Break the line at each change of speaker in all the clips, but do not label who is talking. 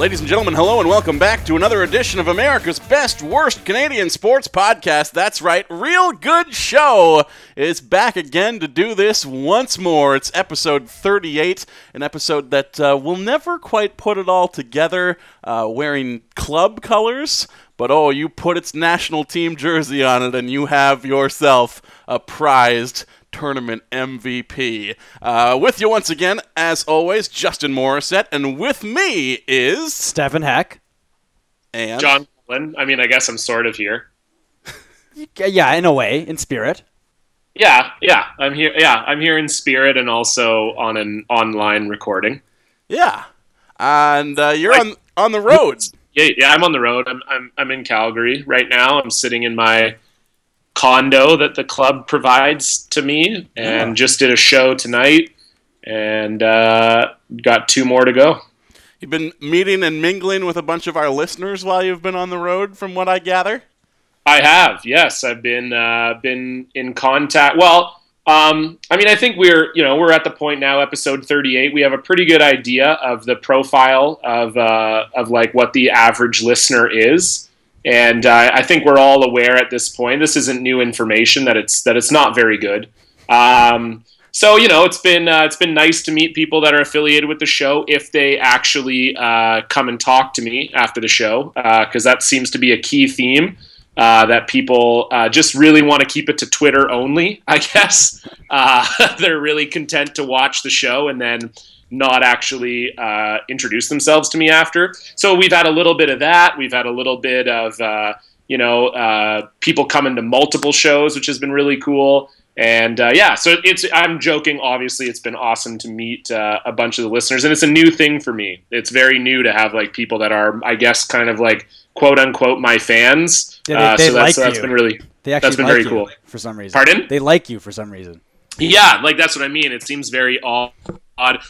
Ladies and gentlemen, hello and welcome back to another edition of America's Best Worst Canadian Sports Podcast. That's right, Real Good Show is back again to do this once more. It's episode 38, an episode that uh, will never quite put it all together uh, wearing club colors. But oh, you put its national team jersey on it, and you have yourself a prized tournament MVP. Uh, with you once again, as always, Justin Morissette, and with me is
Stefan Heck.
and
John Cullen. I mean, I guess I'm sort of here.
Yeah, in a way, in spirit.
Yeah, yeah, I'm here. Yeah, I'm here in spirit and also on an online recording.
Yeah, and uh, you're on on the road.
Yeah, yeah, I'm on the road. I'm, I'm, I'm in Calgary right now. I'm sitting in my condo that the club provides to me, and
Yeah.
just did a show tonight, and uh, got two more to go.
You've been meeting and mingling with a bunch of our listeners while you've been on the road, from what I gather.
I have, yes. I've been uh, been in contact. Well, um, I mean, I think we're you know we're at the point now, episode thirty eight. We have a pretty good idea of the profile of uh, of like what the average listener is, and uh, I think we're all aware at this point. This isn't new information that it's that it's not very good. Um, so you know, it's been uh, it's been nice to meet people that are affiliated with the show if they actually uh, come and talk to me after the show, because that seems to be a key theme uh, that people uh, just really want to keep it to Twitter only, I guess. Uh, they're really content to watch the show and then not actually uh, introduce themselves to me after. So we've had a little bit of that. We've had a little bit of, uh, you know, uh, people coming to multiple shows, which has been really cool. And uh, yeah, so it's I'm joking. Obviously, it's been awesome to meet uh, a bunch of the listeners, and it's a new thing for me. It's very new to have like people that are, I guess, kind of like quote unquote my fans.
Yeah, they-
Uh,
they
so that's,
like
so that's been really
They actually
That's been
like
very cool.
for some reason.
Pardon?
They like you for some reason.
Yeah, like that's what I mean. It seems very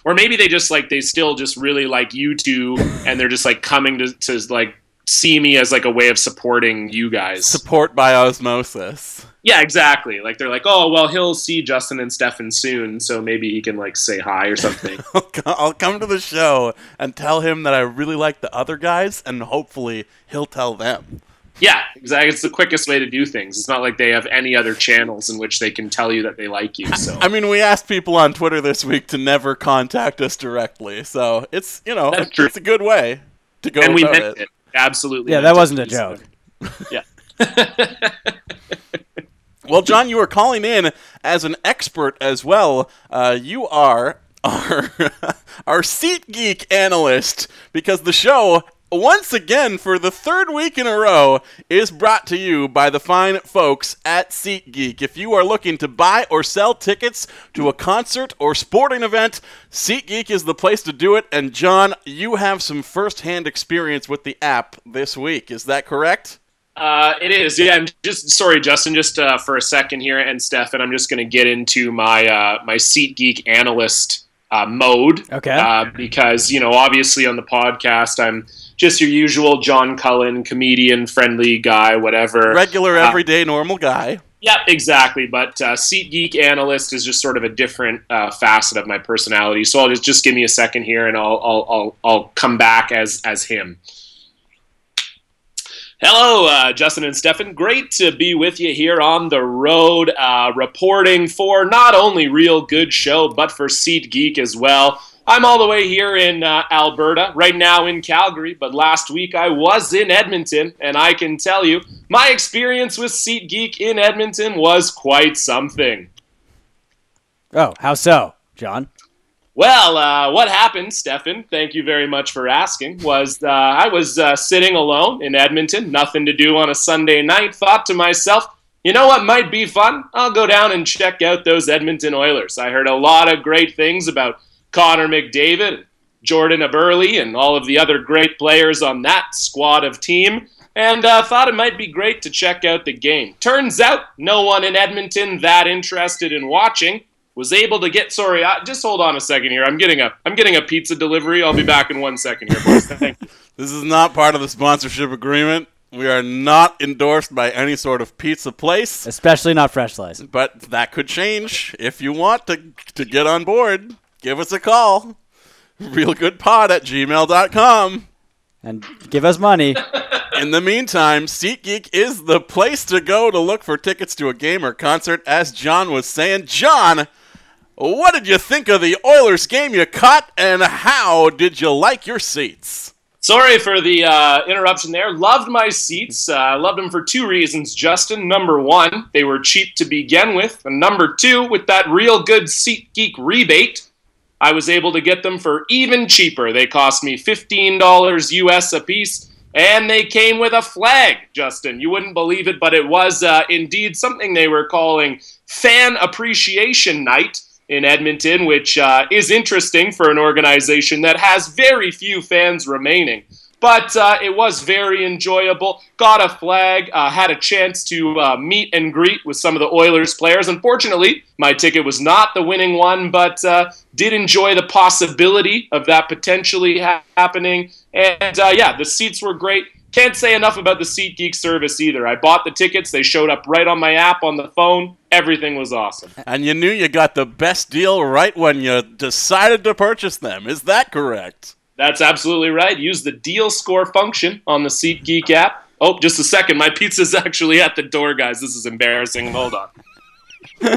or maybe they just like they still just really like you two, and they're just like coming to, to like see me as like a way of supporting you guys.
Support by osmosis.
Yeah, exactly. Like they're like, oh well, he'll see Justin and Stefan soon, so maybe he can like say hi or something.
I'll come to the show and tell him that I really like the other guys, and hopefully he'll tell them.
Yeah, exactly. It's the quickest way to do things. It's not like they have any other channels in which they can tell you that they like you. So
I mean, we asked people on Twitter this week to never contact us directly, so it's you know
That's
it's,
true.
it's a good way to go
and we
about
meant
it.
it. Absolutely.
Yeah, that wasn't a
it.
joke.
Yeah.
Well, John, you are calling in as an expert as well. Uh, you are our our seat geek analyst because the show. Once again, for the third week in a row, is brought to you by the fine folks at SeatGeek. If you are looking to buy or sell tickets to a concert or sporting event, SeatGeek is the place to do it. And John, you have some first-hand experience with the app this week. Is that correct?
Uh, it is, yeah. I'm just sorry, Justin, just uh, for a second here, and Stefan, I'm just going to get into my uh, my SeatGeek analyst uh, mode.
Okay.
Uh, because you know, obviously on the podcast, I'm just your usual John Cullen, comedian, friendly guy, whatever.
Regular,
Uh,
everyday, normal guy.
Yeah, exactly. But uh, SeatGeek analyst is just sort of a different uh, facet of my personality. So I'll just just give me a second here, and I'll I'll I'll, I'll come back as as him. Hello, uh, Justin and Stefan. Great to be with you here on the road, uh, reporting for not only Real Good Show, but for SeatGeek as well. I'm all the way here in uh, Alberta, right now in Calgary, but last week I was in Edmonton, and I can tell you, my experience with SeatGeek in Edmonton was quite something.
Oh, how so, John?
Well, uh, what happened, Stefan? Thank you very much for asking. Was uh, I was uh, sitting alone in Edmonton, nothing to do on a Sunday night. Thought to myself, you know what might be fun? I'll go down and check out those Edmonton Oilers. I heard a lot of great things about Connor McDavid, Jordan Eberle, and all of the other great players on that squad of team. and uh, thought it might be great to check out the game. Turns out, no one in Edmonton that interested in watching was able to get. Sorry, uh, just hold on a second here. I'm getting a I'm getting a pizza delivery. I'll be back in one second here, boys.
This is not part of the sponsorship agreement. We are not endorsed by any sort of pizza place,
Especially not fresh slice.
but that could change if you want to to get on board. Give us a call. Realgoodpod at gmail.com.
And give us money.
In the meantime, SeatGeek is the place to go to look for tickets to a game or concert, as John was saying. John, what did you think of the Oilers game you caught, and how did you like your seats?
Sorry for the uh, interruption there. Loved my seats. Uh, loved them for two reasons, Justin. Number one, they were cheap to begin with. And number two, with that real good SeatGeek rebate, I was able to get them for even cheaper. They cost me $15 US a piece, and they came with a flag, Justin. You wouldn't believe it, but it was uh, indeed something they were calling Fan Appreciation Night in Edmonton, which uh, is interesting for an organization that has very few fans remaining. But uh, it was very enjoyable. Got a flag, uh, had a chance to uh, meet and greet with some of the Oilers players. Unfortunately, my ticket was not the winning one, but uh, did enjoy the possibility of that potentially ha- happening. And uh, yeah, the seats were great. Can't say enough about the SeatGeek service either. I bought the tickets, they showed up right on my app on the phone. Everything was awesome.
And you knew you got the best deal right when you decided to purchase them. Is that correct?
That's absolutely right. Use the deal score function on the SeatGeek app. Oh, just a second. My pizza's actually at the door, guys. This is embarrassing. Hold on.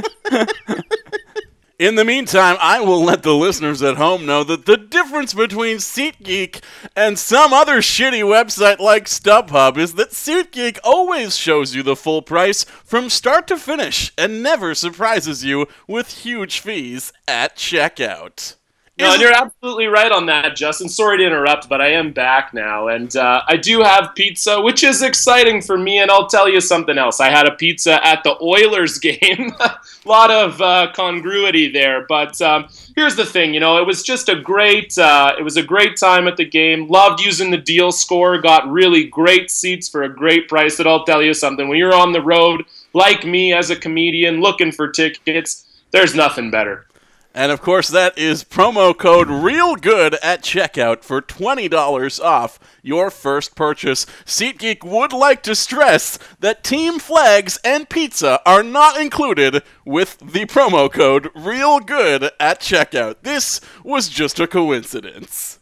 In the meantime, I will let the listeners at home know that the difference between SeatGeek and some other shitty website like StubHub is that SeatGeek always shows you the full price from start to finish and never surprises you with huge fees at checkout.
No, and you're absolutely right on that, Justin. Sorry to interrupt, but I am back now, and uh, I do have pizza, which is exciting for me. And I'll tell you something else. I had a pizza at the Oilers game. a lot of uh, congruity there, but um, here's the thing. You know, it was just a great. Uh, it was a great time at the game. Loved using the deal score. Got really great seats for a great price. That I'll tell you something. When you're on the road, like me as a comedian, looking for tickets, there's nothing better.
And of course, that is promo code REALGOOD at checkout for $20 off your first purchase. SeatGeek would like to stress that team flags and pizza are not included with the promo code REALGOOD at checkout. This was just a coincidence.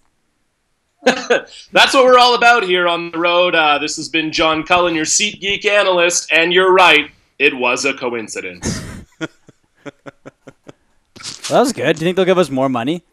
That's what we're all about here on the road. Uh, this has been John Cullen, your SeatGeek analyst, and you're right, it was a coincidence.
Well, that was good. Do you think they'll give us more money?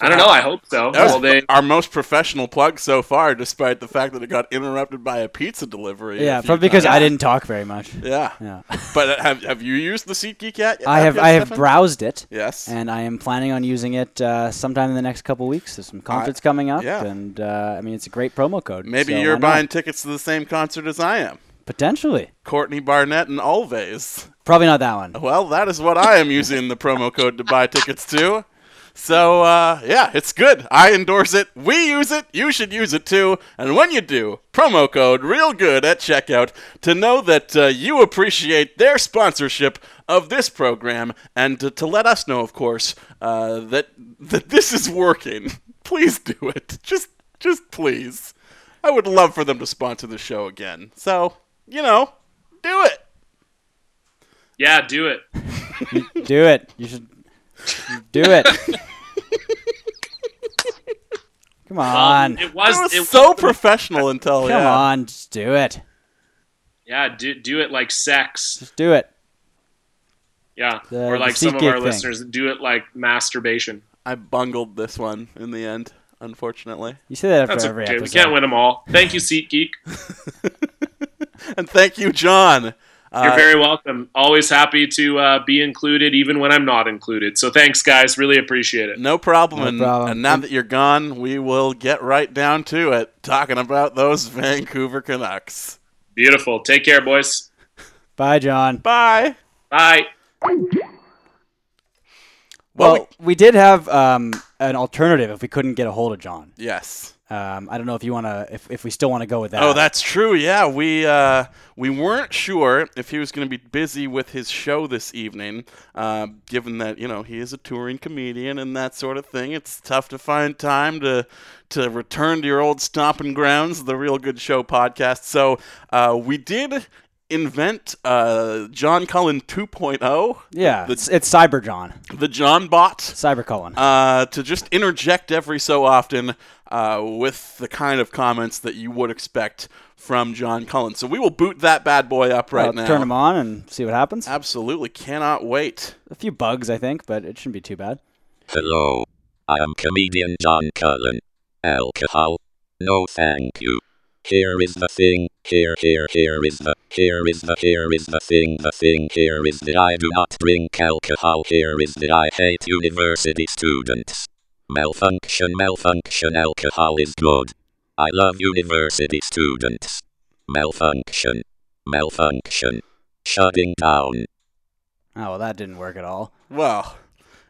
I don't know. I hope so.
That was
Well, they,
our most professional plug so far, despite the fact that it got interrupted by a pizza delivery.
Yeah, probably because
times.
I didn't talk very much.
Yeah.
Yeah.
But have, have you used the SeatGeek yet?
I have
yet,
I have
Stefan?
browsed it.
Yes.
And I am planning on using it uh, sometime in the next couple weeks. There's some concerts coming up,
yeah.
and uh, I mean it's a great promo code.
Maybe
so
you're buying tickets to the same concert as I am.
potentially.
Courtney Barnett and Alves.
Probably not that one.
Well, that is what I am using the promo code to buy tickets to. So, uh, yeah, it's good. I endorse it. We use it. You should use it too. And when you do, promo code real good at checkout to know that uh, you appreciate their sponsorship of this program and to, to let us know, of course, uh, that that this is working. Please do it. Just, just please. I would love for them to sponsor the show again. So, you know, do it.
Yeah, do it.
Do it. You should do it. Come on.
Um, it was,
It was
it
so
was-
professional until
Come
yeah.
on. Just do it.
Yeah, do, do it like sex.
Just do it.
Yeah,
The-
or like some of our
thing.
listeners do it like masturbation.
I bungled this one in the end, unfortunately.
You say that after
That's
every
okay. We can't win them all. Thank you, SeatGeek.
And thank you, John. Uh,
You're very welcome. Always happy to uh, be included, even when I'm not included. So thanks, guys. Really appreciate it.
no problem.
No
and,
problem.
and now that you're gone, we will get right down to it, talking about those Vancouver Canucks.
Beautiful. Take care, boys.
Bye, John.
Bye.
Bye.
Well,
Well,
we did have um, an alternative if we couldn't get a hold of John.
yes.
Um, I don't know if you want to, if, if we still want to go with that.
Oh, that's true. Yeah, we uh, we weren't sure if he was going to be busy with his show this evening, uh, given that you know he is a touring comedian and that sort of thing. It's tough to find time to to return to your old stomping grounds, the Real Good Show podcast. So uh, we did invent uh, John Cullen 2.0.
yeah,
the,
it's, it's Cyber John,
the John Bot.
Cyber Cullen.
Uh, to just interject every so often uh, with the kind of comments that you would expect from John Cullen. So we will boot that bad boy up right
I'll
now.
Turn him on and see what happens.
Absolutely, cannot wait.
A few bugs, I think, but it shouldn't be too bad.
Hello. I am comedian John Cullen. Alcohol? No thank you. Here is the thing, here, here, here is the, here is the, here is the thing, the thing, here is that I do not drink alcohol, here is that I hate university students. Malfunction, malfunction, alcohol is good. I love university students. Malfunction, malfunction, shutting down.
Oh, well, that didn't work at all.
Well,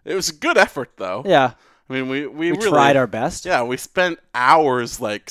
it was a good effort, though.
Yeah,
I mean, we we,
we
really
tried our best.
yeah. We spent hours like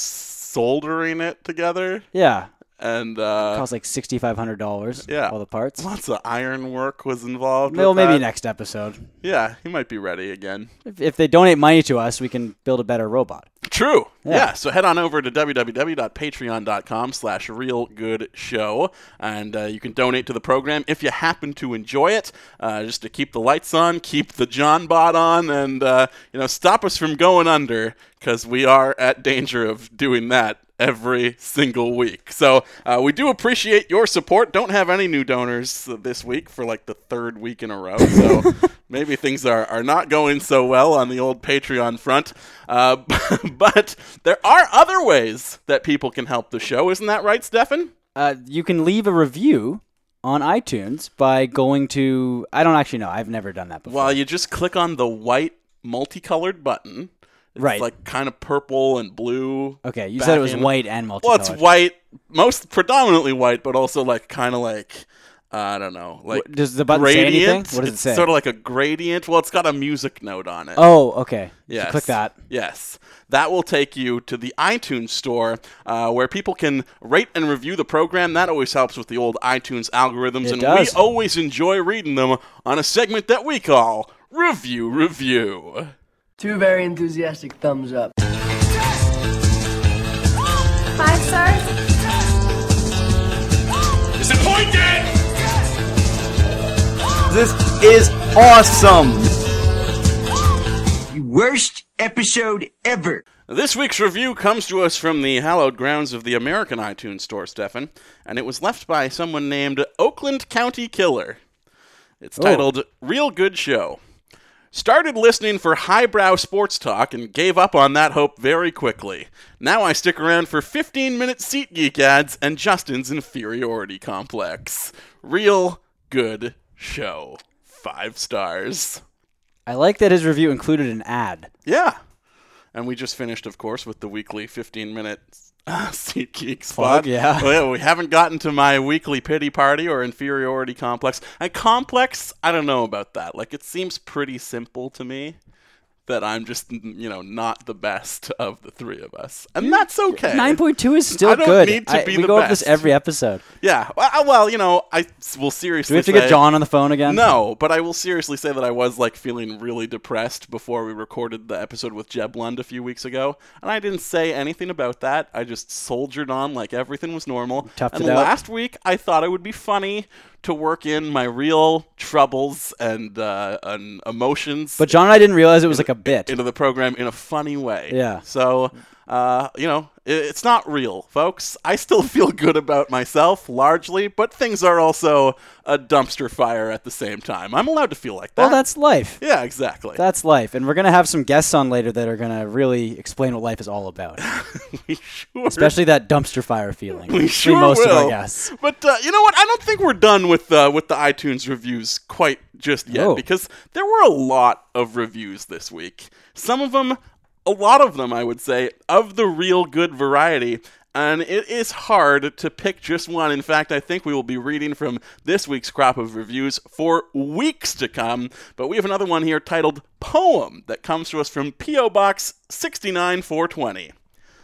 soldering it together,
Yeah,
and uh,
cost like sixty five hundred dollars.
Yeah.
all the parts.
lots of iron work was involved.
Well, maybe
that.
next episode.
Yeah, he might be ready again.
If, if they donate money to us, we can build a better robot.
True. Yeah.
Yeah.
So head on over to www.patreon.com slash realgoodshow, and uh, you can donate to the program if you happen to enjoy it, uh, just to keep the lights on, keep the John bot on, and, uh, you know, stop us from going under, because we are at danger of doing that every single week. So uh, we do appreciate your support. Don't have any new donors this week for like the third week in a row. So maybe things are, are not going so well on the old Patreon front. Uh, but there are other ways that people can help the show. Isn't that right, Stefan?
Uh, you can leave a review on iTunes by going to. I don't actually know. I've never done that before.
Well, you just click on the white multicolored button. It's
Right.
like kind of purple and blue.
okay, you said it was
in-
white and
multi.
Well,
it's white, most predominantly white, but also like kind of like uh, I don't know, like
What- does the button say anything? What does it say?
Sort of like a gradient. Well, it's got a music note on it.
Oh, okay. So click that.
Yes. That will take you to the iTunes store uh, where people can rate and review the program. That always helps with the old iTunes algorithms.
It
and
does.
we always enjoy reading them on a segment that we call Review Review.
Two very enthusiastic thumbs up.
Five stars? Disappointed!
This is awesome.
Worst episode ever.
This week's review comes to us from the hallowed grounds of the American iTunes store, Stefan, and it was left by someone named Oakland County Killer. It's oh. titled Real Good Show. Started listening for highbrow sports talk and gave up on that hope very quickly. Now I stick around for 15 minute SeatGeek ads and Justin's inferiority complex. Real good show. Five stars.
I like that his review included an ad.
Yeah. And we just finished, of course, with the weekly 15 minute uh, SeatGeek spot.
Plug, yeah.
Well, we haven't gotten to my weekly pity party or inferiority complex. And complex, I don't know about that. Like, it seems pretty simple to me that I'm just, you know, not the best of the three of us. And that's okay.
Nine point two is still
I don't
good.
need to
I-
be
we
the
go over this every episode.
Yeah. Well, uh, well, you know, I s- will seriously
Do we have to
say-
get John on the phone again?
no, but I will seriously say that I was like feeling really depressed before we recorded the episode with Jeb Lund a few weeks ago, and I didn't say anything about that. I just soldiered on like everything was normal.
Toughed
and
it out.
last week, I thought it would be funny to work in my real troubles and uh, and emotions
But John and I didn't realize it was like a bit.
into the program in a funny way.
Yeah.
So, uh, you know, it's not real, folks. I still feel good about myself largely, but things are also a dumpster fire at the same time. I'm allowed to feel like that.
Well, that's life.
yeah, exactly.
That's life. And we're going to have some guests on later that are going to really explain what life is all about.
we sure,
Especially that dumpster fire feeling.
we sure
most
will.
of our guests.
But uh, you know what? I don't think we're done with uh, with the iTunes reviews quite just yet
Oh.
because there were a lot of reviews this week. Some of them, a lot of them, I would say, of the real good variety. And it is hard to pick just one. In fact, I think we will be reading from this week's crop of reviews for weeks to come. But we have another one here titled Poem that comes to us from P.O. Box 69420.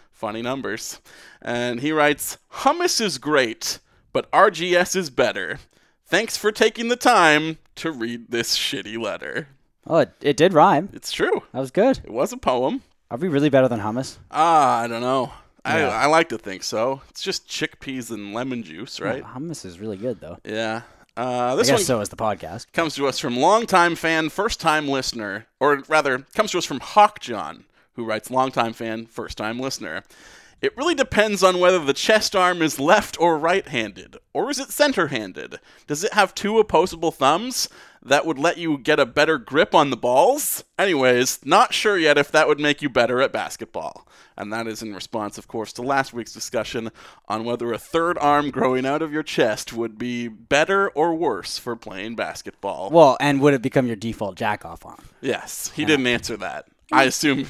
Funny numbers. And he writes Hummus is great, but RGS is better. Thanks for taking the time to read this shitty letter.
Oh, it, it did rhyme.
It's true.
That was good.
It was a poem.
Are we really better than hummus?
Ah, I don't know. I,
Yeah.
I like to think so. It's just chickpeas and lemon juice, right?
Hummus is really good, though.
Yeah. Uh,
I
this
guess
one
so is the podcast.
comes to us from longtime fan, first time listener, or rather, comes to us from Hawk John, who writes longtime fan, first time listener. It really depends on whether the chest arm is left or right handed, or is it center handed? Does it have two opposable thumbs that would let you get a better grip on the balls? Anyways, not sure yet if that would make you better at basketball. And that is in response, of course, to last week's discussion on whether a third arm growing out of your chest would be better or worse for playing basketball.
Well, and would it become your default jack off arm?
Yes, he didn't answer that. I assume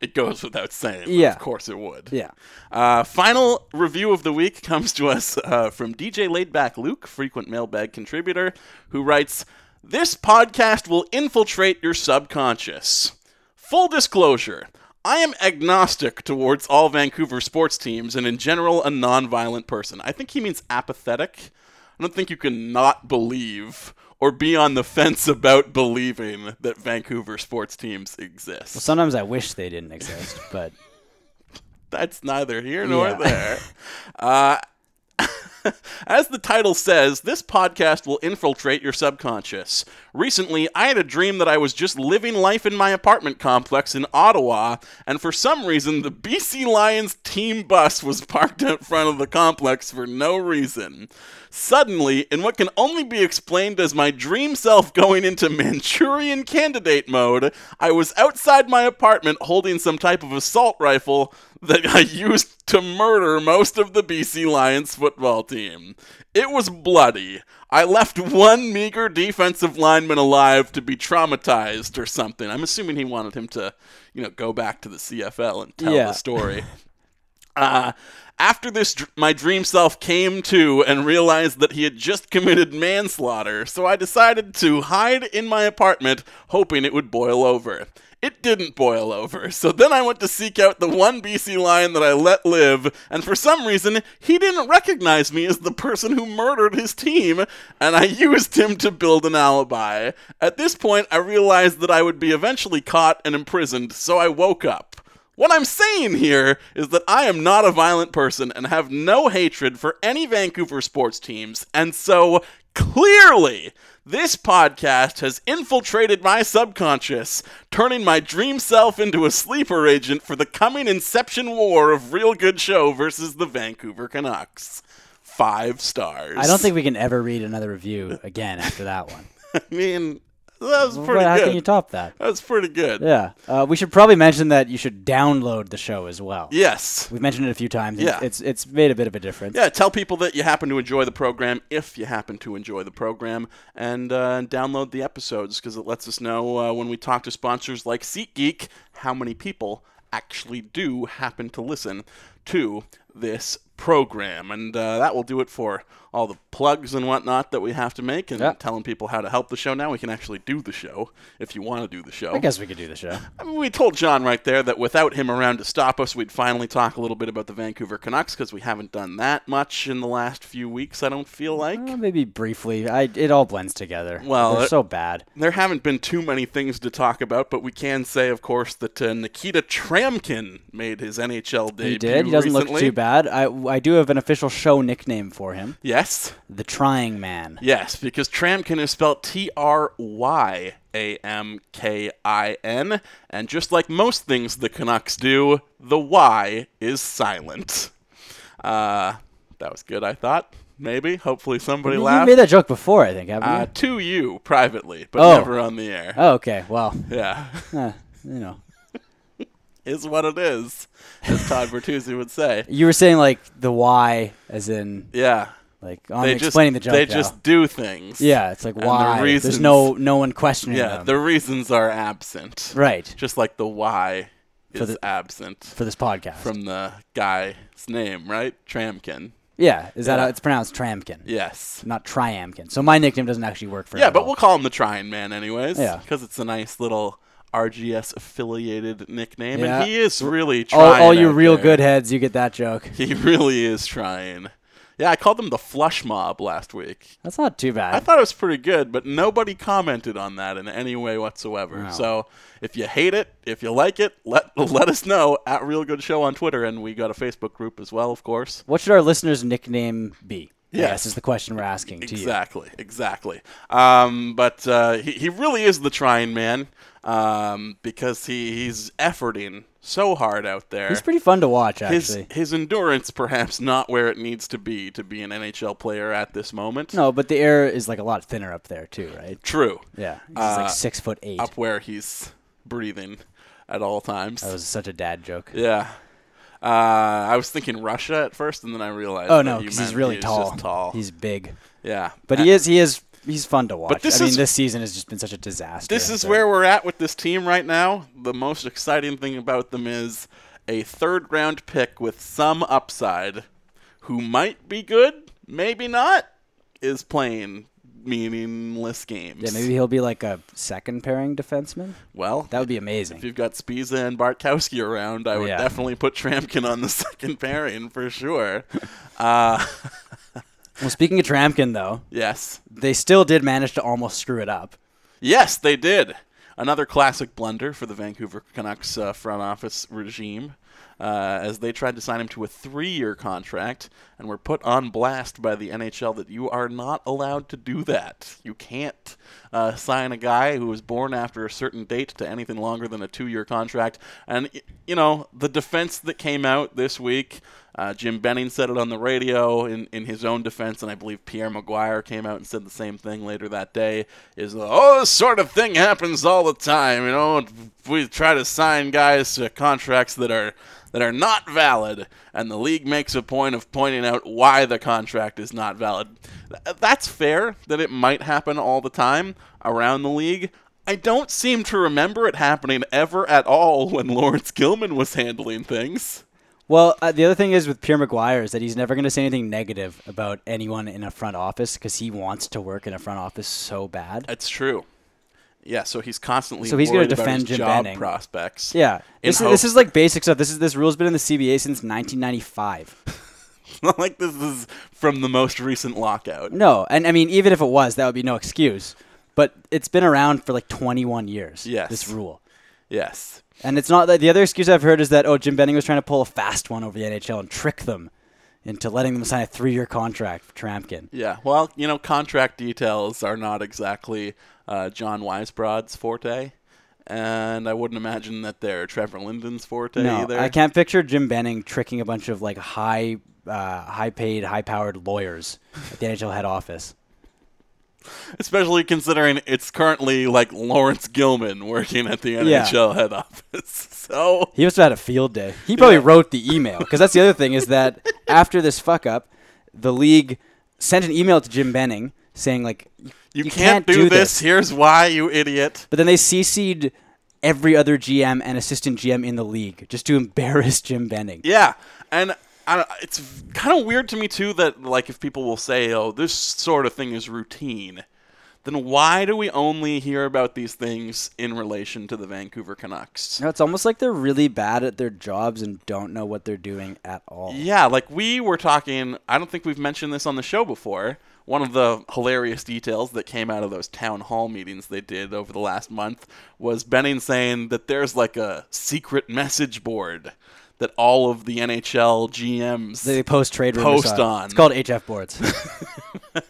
it goes without saying.
Yeah.
Of course it would.
Yeah.
Uh, final review of the week comes to us uh, from DJ Laidback Luke, frequent mailbag contributor, who writes This podcast will infiltrate your subconscious. Full disclosure. I am agnostic towards all Vancouver sports teams and in general a non-violent person. I think he means apathetic. I don't think you can not believe or be on the fence about believing that Vancouver sports teams exist.
Well, sometimes I wish they didn't exist, but
That's neither here nor
Yeah.
there. Uh, as the title says, this podcast will infiltrate your subconscious. Recently, I had a dream that I was just living life in my apartment complex in Ottawa, and for some reason, the BC Lions team bus was parked out front of the complex for no reason. Suddenly, in what can only be explained as my dream self going into Manchurian candidate mode, I was outside my apartment holding some type of assault rifle that I used to murder most of the BC Lions football team. It was bloody. I left one meager defensive lineman alive to be traumatized or something. I'm assuming he wanted him to, you know, go back to the CFL and tell
Yeah.
the story. Uh, after this, dr- my dream self came to and realized that he had just committed manslaughter, so I decided to hide in my apartment, hoping it would boil over. It didn't boil over, so then I went to seek out the one BC Lion that I let live, and for some reason, he didn't recognize me as the person who murdered his team, and I used him to build an alibi. At this point, I realized that I would be eventually caught and imprisoned, so I woke up. What I'm saying here is that I am not a violent person and have no hatred for any Vancouver sports teams, and so clearly this podcast has infiltrated my subconscious, turning my dream self into a sleeper agent for the coming Inception war of Real Good Show versus the Vancouver Canucks. Five stars.
I don't think we can ever read another review again after that one.
I mean, that was pretty
But how
good.
can you top that?
that was pretty good.
Yeah. Uh, we should probably mention that you should download the show as well.
Yes.
We've mentioned it a few times.
Yeah.
It's it's made a bit of a difference.
Yeah, tell people that you happen to enjoy the program if you happen to enjoy the program, and uh, download the episodes because it lets us know uh, when we talk to sponsors like SeatGeek how many people actually do happen to listen to this program. And uh, that will do it for all the plugs and whatnot that we have to make and
Yeah.
telling people how to help the show. Now we can actually do the show if you want to do the show.
I guess we could do the show.
I mean, we told John right there that without him around to stop us, we'd finally talk a little bit about the Vancouver Canucks because we haven't done that much in the last few weeks. I don't feel like
maybe briefly. I it all blends together.
Well,
they're
it-
so bad.
there haven't been too many things to talk about, but we can say, of course, that uh, Nikita Tryamkin made his NHL debut.
He did. He doesn't look too bad. I I do have an official show nickname for him,
Yes,
the Trying Man.
yes, because Tryamkin is spelled T R Y A M K I N, and just like most things the Canucks do, the Y is silent. Uh, that was good, I thought. Maybe. Hopefully somebody
You
laughed.
made that joke before, I think, haven't
uh, to you privately, but
Oh.
never on the air.
Oh, okay. Well,
Yeah,
uh, you know,
is what it is, as Todd Bertuzzi would say.
you were saying like the why, as in
Yeah,
like oh, I'm
they just
explaining the joke.
they just do things.
yeah, it's like
and the
why. There's no no one questioning
yeah.
them.
The reasons are absent,
right
just like the why
For
is
the-
absent
for this podcast.
from the guy's name, right? Tramkin.
yeah, is that
Yeah.
how it's pronounced? Tramkin,
Yes.
not Triamkin. So my nickname doesn't actually work for.
Yeah, but
at
we'll call him the Trying Man anyways.
Yeah.
Because it's a nice little RGS affiliated nickname,
Yeah.
and he is really trying.
all you
out
real
there.
good heads, you get that joke.
He really is trying. Yeah, I called them the Flush Mob last week.
That's not too bad.
I thought it was pretty good, but nobody commented on that in any way whatsoever.
No.
So if you hate it, if you like it, let let us know at Real Good Show on Twitter, and we got a Facebook group as well, of course.
what should our listeners' nickname be?
Yes.
Yes, is the question we're asking to you.
Exactly, exactly. Um, but uh, he, he really is the trying man um, because he, he's efforting so hard out there.
He's pretty fun to watch, actually.
his his endurance perhaps not where it needs to be to be an NHL player at this moment.
No, but the air is like a lot thinner up there too, right?
True.
Yeah, he's
Uh,
like six foot eight.
Up where he's breathing at all times.
That was such a dad joke.
yeah. Uh, I was thinking Russia at first, and then I realized.
Oh no, because he's really
he's
tall.
Tall.
He's big,
yeah,
but
Uh,
he is he is he's fun to watch.
But this
I mean,
is-
this season has just been such a disaster.
This is
so-
where we're at with this team right now. The most exciting thing about them is a third round pick with some upside, who might be good, maybe not, is playing meaningless games.
Yeah, maybe he'll be like a second pairing defenseman.
Well,
That would be amazing.
if you've got Sbisa and Bartkowski around, I would
Yeah.
definitely put Tryamkin on the second pairing for sure. Uh,
Well, speaking of Tryamkin, though,
yes.
they still did manage to almost screw it up.
Yes, they did. Another classic blunder for the Vancouver Canucks uh, front office regime, uh, as they tried to sign him to a three-year contract and were put on blast by the NHL that you are not allowed to do that. You can't uh, sign a guy who was born after a certain date to anything longer than a two-year contract. And you know the defense that came out this week. Uh, Jim Benning said it on the radio in, in his own defense, and I believe Pierre McGuire came out and said the same thing later that day. Is oh, this sort of thing happens all the time. You know, we try to sign guys to contracts that are that are not valid, and the league makes a point of pointing out why the contract is not valid. That's fair that it might happen all the time around the league. I don't seem to remember it happening ever at all when Laurence Gilman was handling things.
Well, uh, the other thing is with Pierre McGuire is that he's never going to say anything negative about anyone in a front office because he wants to work in a front office so bad.
That's true. Yeah, so he's constantly
So he's gonna defend
his
Jim
job
Benning.
prospects.
Yeah, this is, this is like basic stuff. This is this rule's been in the CBA since 1995.
Not like this is from the most recent lockout.
no, and I mean even if it was, that would be no excuse. But it's been around for like 21 years.
Yes.
this rule.
Yes.
And it's not that the other excuse I've heard is that oh Jim Benning was trying to pull a fast one over the NHL and trick them into letting them sign a three-year contract for Tryamkin.
Yeah. Well, you know, contract details are not exactly uh, John Weisbrod's forte, and I wouldn't imagine that they're Trevor Linden's forte
No,
either.
I can't picture Jim Benning tricking a bunch of like high, uh, high-paid, high-powered lawyers at the NHL head office.
Especially considering it's currently like Laurence Gilman working at the
Yeah.
NHL head office. So
He must have had a field day. He probably wrote the email because that's the other thing is that after this fuck up, the league sent an email to Jim Benning saying like
you, can't, do, this. Here's why, you idiot.
But then they CC'd every other GM and assistant GM in the league just to embarrass Jim Benning.
Yeah, and it's kind of weird to me too that like if people will say, "Oh, this sort of thing is routine," then why do we only hear about these things in relation to the Vancouver Canucks?
Know, it's almost like they're really bad at their jobs and don't know what they're doing at all.
Yeah, like we were talking. I don't think we've mentioned this on the show before. One of the hilarious details that came out of those town hall meetings they did over the last month was Benning saying that there's like a secret message board that all of the NHL GMs
They post trade
post on.
It's called HF boards.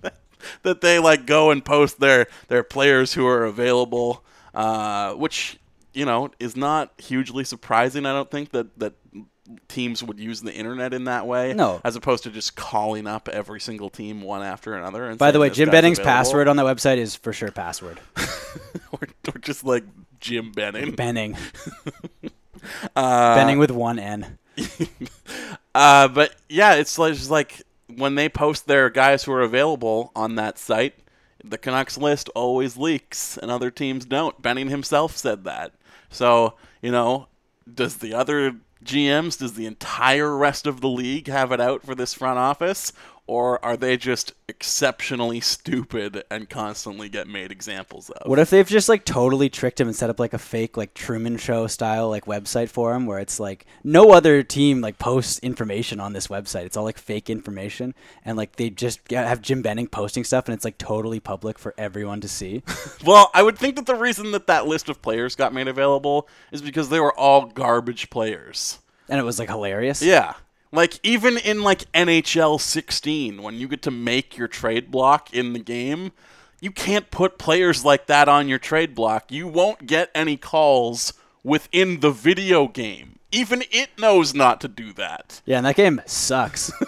that they like go and post their their players who are available, uh, which you know is not hugely surprising. I don't think that that teams would use the internet in that way.
No.
as opposed to just calling up every single team one after another. And
By the way, Jim Benning's
available.
password on that website is for sure password.
or, or just like Jim Benning.
Benning.
Uh,
Benning with one N.
Uh, but yeah, it's like, just like when they post their guys who are available on that site, the Canucks list always leaks, and other teams don't. Benning himself said that. So you know, does the other GMs, does the entire rest of the league have it out for this front office, or are they just exceptionally stupid and constantly get made examples of?
What if they've just like totally tricked him and set up like a fake like Truman Show style like website for him where it's like no other team like posts information on this website. It's all like fake information and like they just have Jim Benning posting stuff and it's like totally public for everyone to see.
Well, I would think that the reason that that list of players got made available is because they were all garbage players.
and it was like hilarious.
Yeah. Like even in like NHL 16 when you get to make your trade block in the game, you can't put players like that on your trade block. You won't get any calls within the video game. Even it knows not to do that.
Yeah, and that game sucks.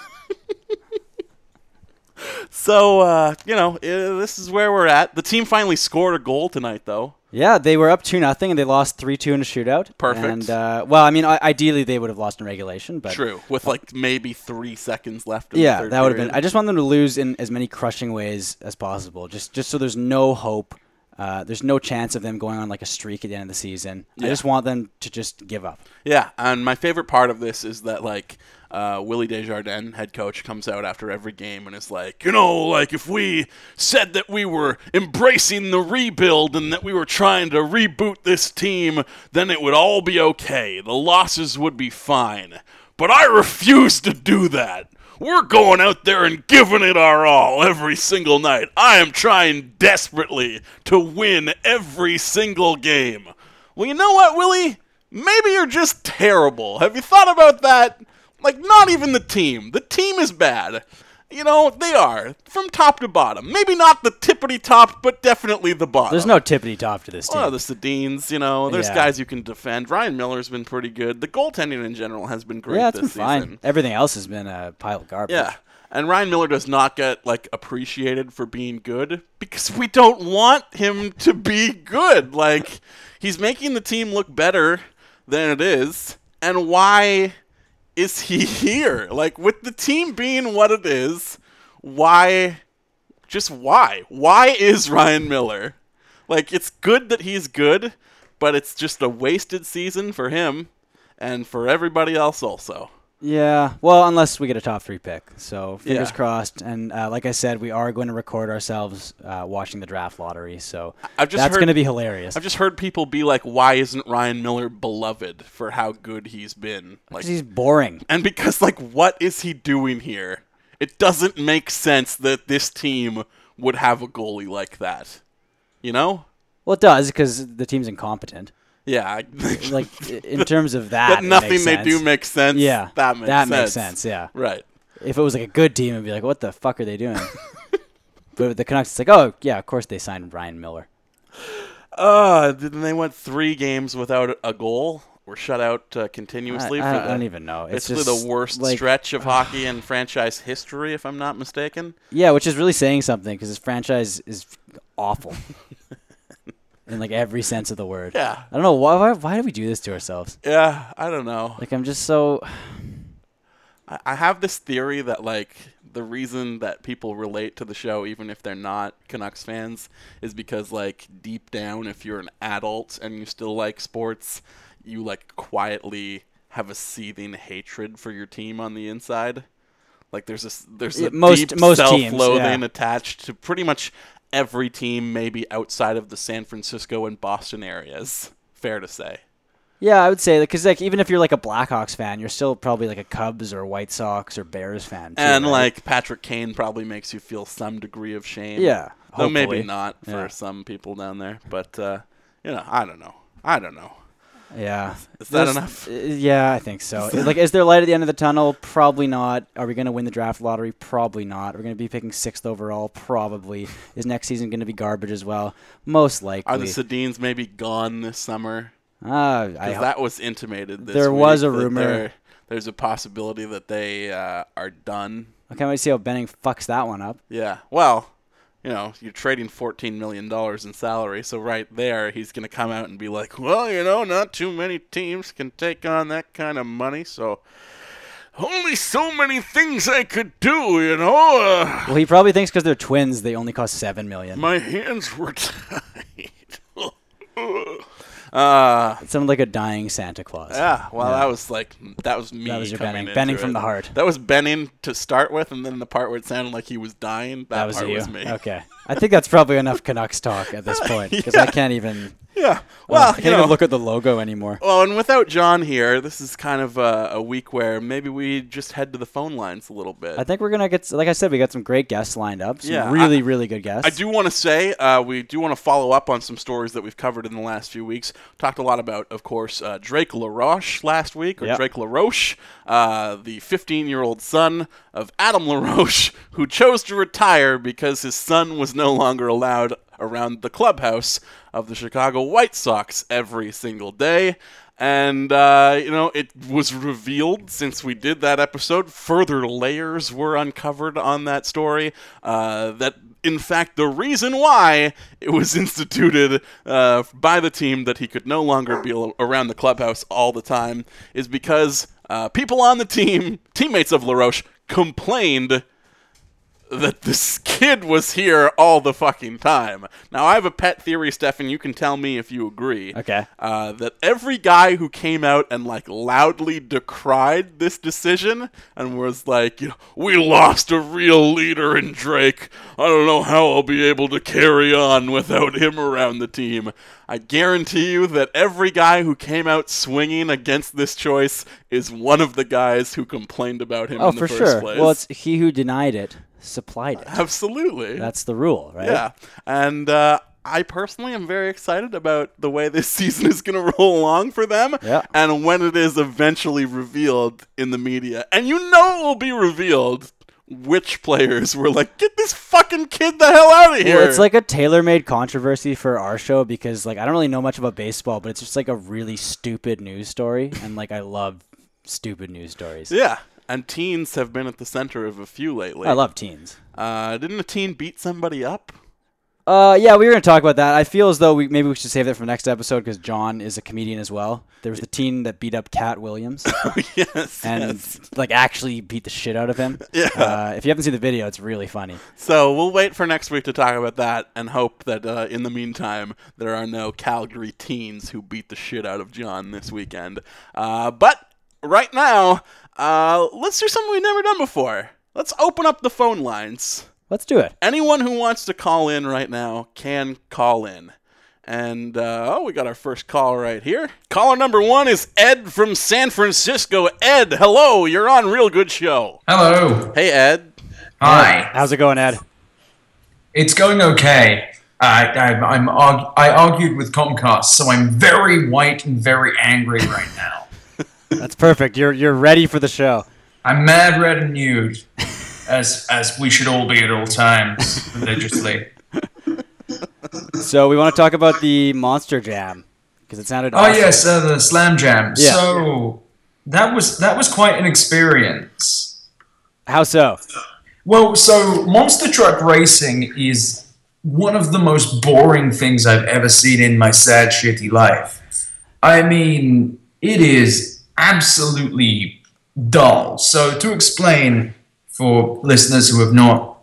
So, uh, you know, uh, this is where we're at. The team finally scored a goal tonight though.
Yeah, they were up two nothing and they lost three two in a shootout.
Perfect.
And uh, well, I mean, I- ideally they would have lost in regulation, but
True, with like maybe 3 seconds left
Yeah, that would have been. I just want them to lose in as many crushing ways as possible, just just so there's no hope. Uh, there's no chance of them going on like a streak at the end of the season. I just want them to just give up.
Yeah, and my favorite part of this is that like uh, Willie Desjardins, head coach, comes out after every game and is like, you know, like if we said that we were embracing the rebuild and that we were trying to reboot this team, then it would all be okay. The losses would be fine. But I refuse to do that. We're going out there and giving it our all every single night. I am trying desperately to win every single game. Well, you know what, Willie? Maybe you're just terrible. Have you thought about that? Like, not even the team. The team is bad. You know, they are. From top to bottom. Maybe not the tippity top, but definitely the bottom.
There's no tippity top to this team.
Well, the Sedins, you know, there's
Yeah.
guys you can defend. Ryan Miller's been pretty good. The goaltending in general has been great
yeah, it's
this
been fine.
season.
Everything else has been a pile of garbage.
Yeah. And Ryan Miller does not get like appreciated for being good because we don't want him to be good. Like he's making the team look better than it is. And why is he here? Like with the team being what it is, why just why? Why is Ryan Miller? Like it's good that he's good, but it's just a wasted season for him and for everybody else also.
Yeah, well, unless we get a top three pick. So fingers
Yeah.
crossed. And uh, like I said, we are going to record ourselves uh, watching the draft lottery. So
I've just
that's going to be hilarious.
I've just heard people be like, "Why isn't Ryan Miller beloved for how good he's been?" Like,
he's boring.
and because like, what is he doing here? It doesn't make sense that this team would have a goalie like that. You know?
Well, it does because the team's incompetent.
Yeah.
Like in terms of that, it
nothing they do makes sense.
Yeah,
that makes
that
sense.
makes sense. Yeah,
Right.
if it was like a good team, it'd be like, what the fuck are they doing? but the Canucks, it's like, oh yeah, of course they signed Ryan Miller.
Uh, then they went three games without a goal. Were shut out uh, continuously.
I- I
for
don't- I
the,
don't even know. It's
Basically,
just,
the worst
like-
stretch of hockey in franchise history, if I'm not mistaken.
Yeah, which is really saying something because this franchise is awful in like every sense of the word.
Yeah.
I don't know why. Why, why do we do this to ourselves?
Yeah, I don't know.
Like I'm just so.
I I have this theory that like the reason that people relate to the show, even if they're not Canucks fans, is because like deep down, if you're an adult and you still like sports, you like quietly have a seething hatred for your team on the inside. Like there's a there's a
most-
deep
most teams,
self-loathing
yeah.
attached to pretty much every team, maybe outside of the San Francisco and Boston areas. Fair to say.
Yeah, I would say that because like even if you're like a Blackhawks fan, you're still probably like a Cubs or White Sox or Bears fan. Too,
and
right?
like Patrick Kane probably makes you feel some degree of shame.
Yeah,
though maybe not for
Yeah.
some people down there. But uh, you know, I don't know. I don't know.
Yeah,
Is that
There's-
enough?
uh, Yeah, I think so. like, is there light at the end of the tunnel? Probably not. Are we going to win the draft lottery? Probably not. We're going to be picking sixth overall. Probably. Is next season going to be garbage as well? Most likely.
Are the Sedins maybe gone this summer?
Ah, I
that was intimated. This
There was a rumor.
there- There's a possibility that they uh, are done.
I can't wait to see how Benning fucks that one up.
Yeah. Well, you know, you're trading $14 million in salary. So right there, he's going to come out and be like, well, you know, not too many teams can take on that kind of money. So only so many things I could do, you know. Uh,
Well, he probably thinks because they're twins, they only cost 7 million.
my hands were tied. Uh,
It sounded like a dying Santa Claus.
yeah, well, that was like that was me.
That was your Benning. Benning from
it.
the heart.
That was Benning to start with, and then the part where it sounded like he was dying. That,
that was
part
you.
was me.
Okay. I think that's probably enough Canucks talk at this point because I can't even.
Yeah.
Well,
Well,
I can't
you know,
even look at the logo anymore.
Well, and without John here, this is kind of a, a week where maybe we just head to the phone lines a little bit.
I think we're gonna get, like I said, we got some great guests lined up. Some
Yeah,
really,
I-
really good guests.
I do want to say uh, we do want to follow up on some stories that we've covered in the last few weeks. Talked a lot about, of course, uh, Drake LaRoche last week, or
Yep.
Drake LaRoche, uh, the 15-year-old son of Adam LaRoche, who chose to retire because his son was no longer allowed around the clubhouse of the Chicago White Sox every single day. And, uh, you know, it was revealed since we did that episode, further layers were uncovered on that story. Uh, that, in fact, the reason why it was instituted uh, by the team that he could no longer be around the clubhouse all the time is because uh, people on the team, teammates of LaRoche, complained that this kid was here all the fucking time. Now, I have a pet theory, Stefan. You can tell me if you agree.
Okay.
Uh, that every guy who came out and like loudly decried this decision and was like, you know, "We lost a real leader in Drake. I don't know how I'll be able to carry on without him around the team." I guarantee you that every guy who came out swinging against this choice is one of the guys who complained about him
oh,
in the
for
first
sure.
place.
Well, it's he who denied it supplied it.
Absolutely.
That's the rule, right?
Yeah. And uh, I personally am very excited about the way this season is going to roll along for them.
Yeah.
And when it is eventually revealed in the media. And you know it will be revealed which players were like, get this fucking kid the hell out of here.
Well, it's like a tailor-made controversy for our show because, like, I don't really know much about baseball, but it's just like a really stupid news story, and like I love stupid news stories.
Yeah. And teens have been at the center of a few lately.
I love teens.
Uh, didn't a teen beat somebody up?
Uh, yeah, we were gonna talk about that. I feel as though we maybe we should save that for next episode because John is a comedian as well. There was the teen that beat up Katt Williams
yes.
and
yes.
like actually beat the shit out of him.
Yeah.
Uh, if you haven't seen the video, it's really funny.
So we'll wait for next week to talk about that and hope that uh, in the meantime there are no Calgary teens who beat the shit out of John this weekend. Uh, but right now, uh, let's do something we've never done before. Let's open up the phone lines.
Let's do it.
Anyone who wants to call in right now can call in. And, uh, oh, we got our first call right here. Caller number one is Ed from San Francisco. Ed, hello. You're on Real Good Show.
Hello.
Hey, Ed.
Hi.
How's it going, Ed?
It's going okay. I, I'm, I'm arg- I argued with Comcast, so I'm very white and very angry right now.
That's perfect. You're you're ready for the show.
I'm mad, red, and nude, as as we should all be at all times, religiously.
So we want to talk about the Monster Jam because it sounded.
Oh
awesome.
yes, uh, the Slam Jam.
Yeah.
So that was that was quite an experience.
How so?
Well, so monster truck racing is one of the most boring things I've ever seen in my sad, shitty life. I mean, it is absolutely dull. So, to explain for listeners who have not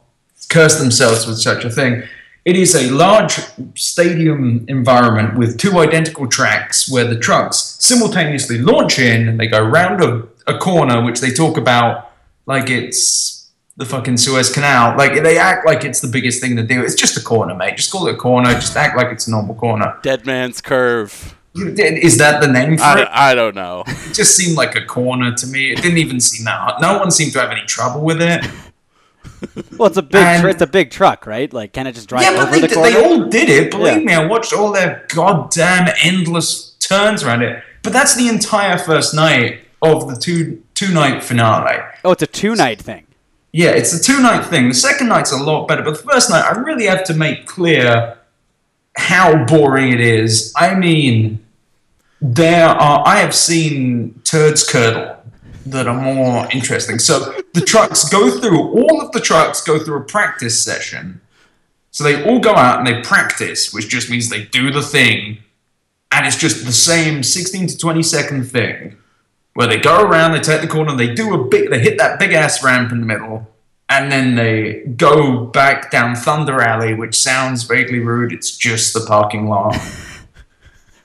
cursed themselves with such a thing, it is a large stadium environment with two identical tracks where the trucks simultaneously launch in and they go round a, a corner, which they talk about like it's the fucking Suez Canal. Like they act like it's the biggest thing to do. It's just a corner, mate. Just call it a corner. Just act like it's a normal corner.
Dead Man's Curve.
Is that the name for
I,
it?
I don't know.
It just seemed like a corner to me. It didn't even seem that hard. No one seemed to have any trouble with it.
Well, it's a big
And-
tr- it's a big truck, right? Like, can it just drive
yeah, but
over
they,
the
did-
corner?
they all did it. Believe
Yeah.
me, I watched all their goddamn endless turns around it. But that's the entire first night of the two two night finale.
oh, it's a two night thing.
Yeah, it's a two night thing. The second night's a lot better, but the first night, I really have to make clear how boring it is. I mean, there are, I have seen turds curdle that are more interesting. So the trucks go through, all of the trucks go through a practice session. So they all go out and they practice, which just means they do the thing, and it's just the same 16 to 20 second thing where they go around, they take the corner, they do a big, they hit that big ass ramp in the middle, and then they go back down Thunder Alley, which sounds vaguely rude. It's just the parking lot.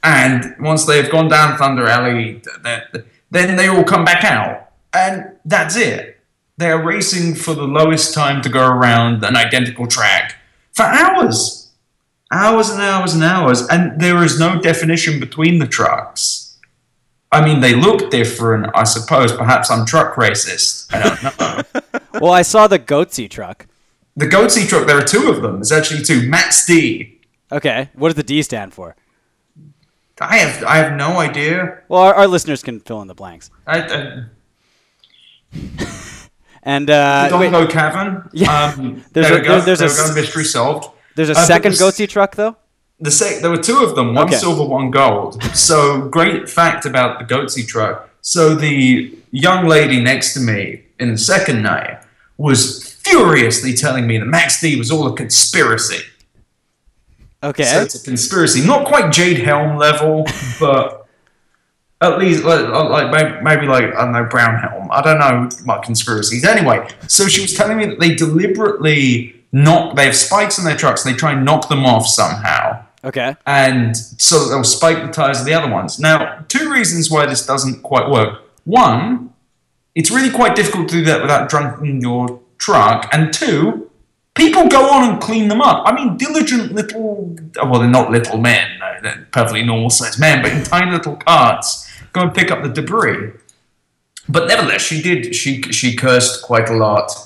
And once they've gone down Thunder Alley, th- th- then they all come back out. And that's it. They're racing for the lowest time to go around an identical track for hours. Hours and hours and hours. And there is no definition between the trucks. I mean, they look different, I suppose. Perhaps I'm truck racist. I don't know.
Well, I saw the Goatse truck.
the Goatse truck, there are two of them. There's actually two. Max D.
Okay, what does the D stand for?
I have I have no idea.
Well, our, our listeners can fill in the blanks.
I, I,
And uh,
Don't
wait,
go Cavern.
Yeah.
Um,
There's
there
a-
go.
there's a
there go. mystery solved.
there's a
Uh,
second
this-
Goatse truck though.
The sec- there were two of them, one
Okay.
silver, one gold. So great fact about the Goatse truck. So the young lady next to me in the second night was furiously telling me that Max D was all a conspiracy.
Okay.
So it's a conspiracy, not quite Jade Helm level, but at least like, like maybe, maybe like I don't know Brown Helm. I don't know what conspiracies. Anyway, so she was telling me that they deliberately knock. They have spikes in their trucks. and They try and knock them off somehow,
okay.
and so they'll spike the tires of the other ones. Now, two reasons why this doesn't quite work. One, it's really quite difficult to do that without drunking your truck, and two, people go on and clean them up. I mean, diligent little, well, they're not little men, no, they're perfectly normal sized men, but in tiny little carts, go and pick up the debris. But nevertheless, she did, she, she cursed quite a lot.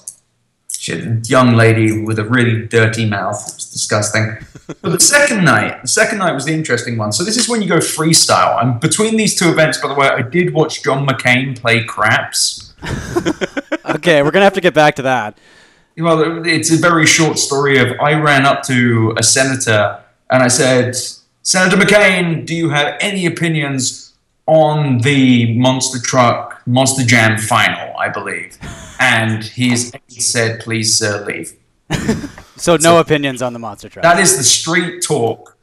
Young lady with a really dirty mouth. It was disgusting. But the second night, the second night was the interesting one. So this is when you go freestyle. And between these two events, by the way, I did watch John McCain play craps.
Okay, we're gonna have to get back to that.
Well, it's a very short story of I ran up to a senator and I said, Senator McCain, do you have any opinions on the Monster Truck Monster Jam final? I believe. And he's, he said, please, sir, leave.
So no opinions on the monster truck.
That is the straight talk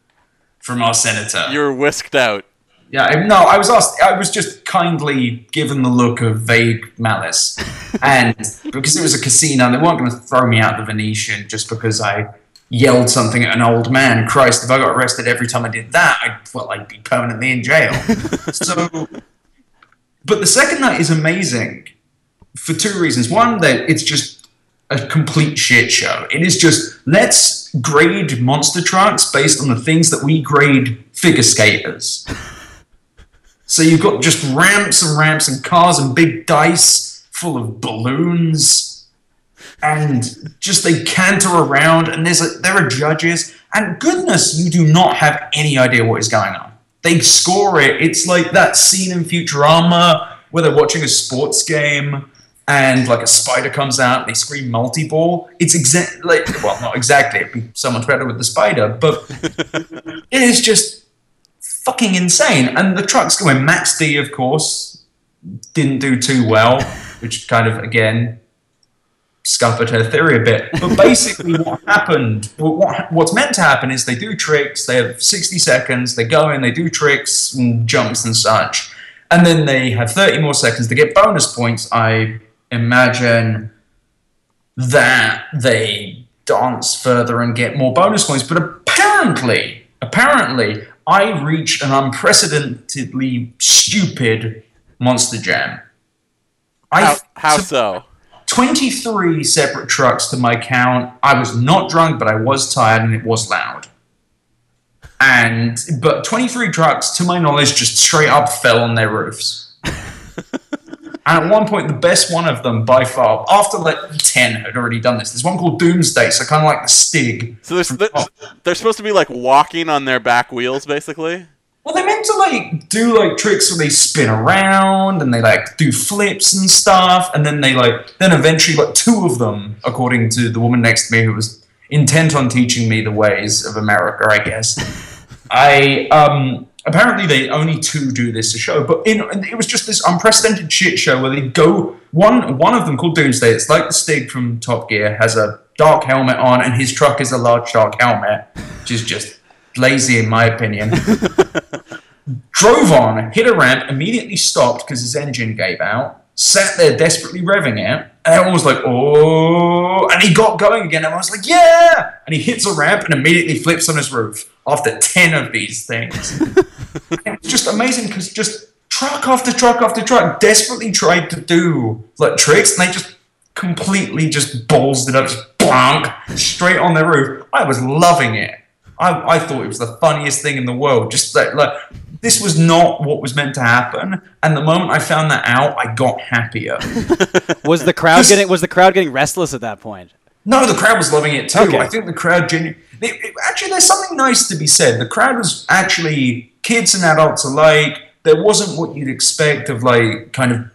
from our senator.
You're whisked out.
Yeah, no, I was asked. I was just kindly given the look of vague malice, and because it was a casino, they weren't going to throw me out the Venetian just because I yelled something at an old man. Christ, if I got arrested every time I did that, I well, I'd be permanently in jail. so, but the second night is amazing for two reasons. One, that it's just a complete shit show. It is just let's grade monster trucks based on the things that we grade figure skaters. So you've got just ramps and ramps and cars and big dice full of balloons, and just they canter around. And there's a, there are judges, and goodness, you do not have any idea what is going on. They score it. It's like that scene in Futurama where they're watching a sports game and like a spider comes out and they scream multi-ball. It's exact like well, not exactly. It'd be so much better with the spider, but it is just fucking insane. And the truck's going. Max D, of course, didn't do too well, which kind of again scuppered her theory a bit. But basically, what happened, what, what's meant to happen is they do tricks. They have 60 seconds. They go in, they do tricks and jumps and such. And then they have 30 more seconds to get bonus points. I imagine that they dance further and get more bonus points. But apparently, apparently, I reached an unprecedentedly stupid Monster Jam. I
How, how so?
23 separate trucks to my count. I was not drunk, but I was tired and it was loud. And but 23 trucks, to my knowledge, just straight up fell on their roofs. and at one point, the best one of them by far, after like 10 had already done this, there's one called Doomsday, so kind of like the Stig.
So there's, they're, oh. they're supposed to be like walking on their back wheels, basically.
Well, they meant to like do like tricks where they spin around and they like do flips and stuff, and then they like then eventually like two of them, according to the woman next to me who was intent on teaching me the ways of America, I guess. I um apparently they only two do this a show, but in it was just this unprecedented shit show where they go one one of them called Doomsday. It's like the Stig from Top Gear has a dark helmet on, and his truck is a large dark helmet, which is just lazy in my opinion. Drove on, hit a ramp, immediately stopped because his engine gave out. Sat there desperately revving it, and everyone was like, "Oh!" And he got going again, and I was like, "Yeah!" And he hits a ramp and immediately flips on his roof. after 10 of these things. it was just amazing because just truck after truck after truck desperately tried to do like tricks and they just completely just balls it up, just bonk, straight on their roof. I was loving it. I, I thought it was the funniest thing in the world. Just like, like this was not what was meant to happen. And the moment I found that out, I got happier.
Was the crowd getting was the crowd getting restless at that point?
No, the crowd was loving it too.
Okay.
I think the crowd genuinely. Actually, there's something nice to be said. The crowd was actually kids and adults alike. There wasn't what you'd expect of like kind of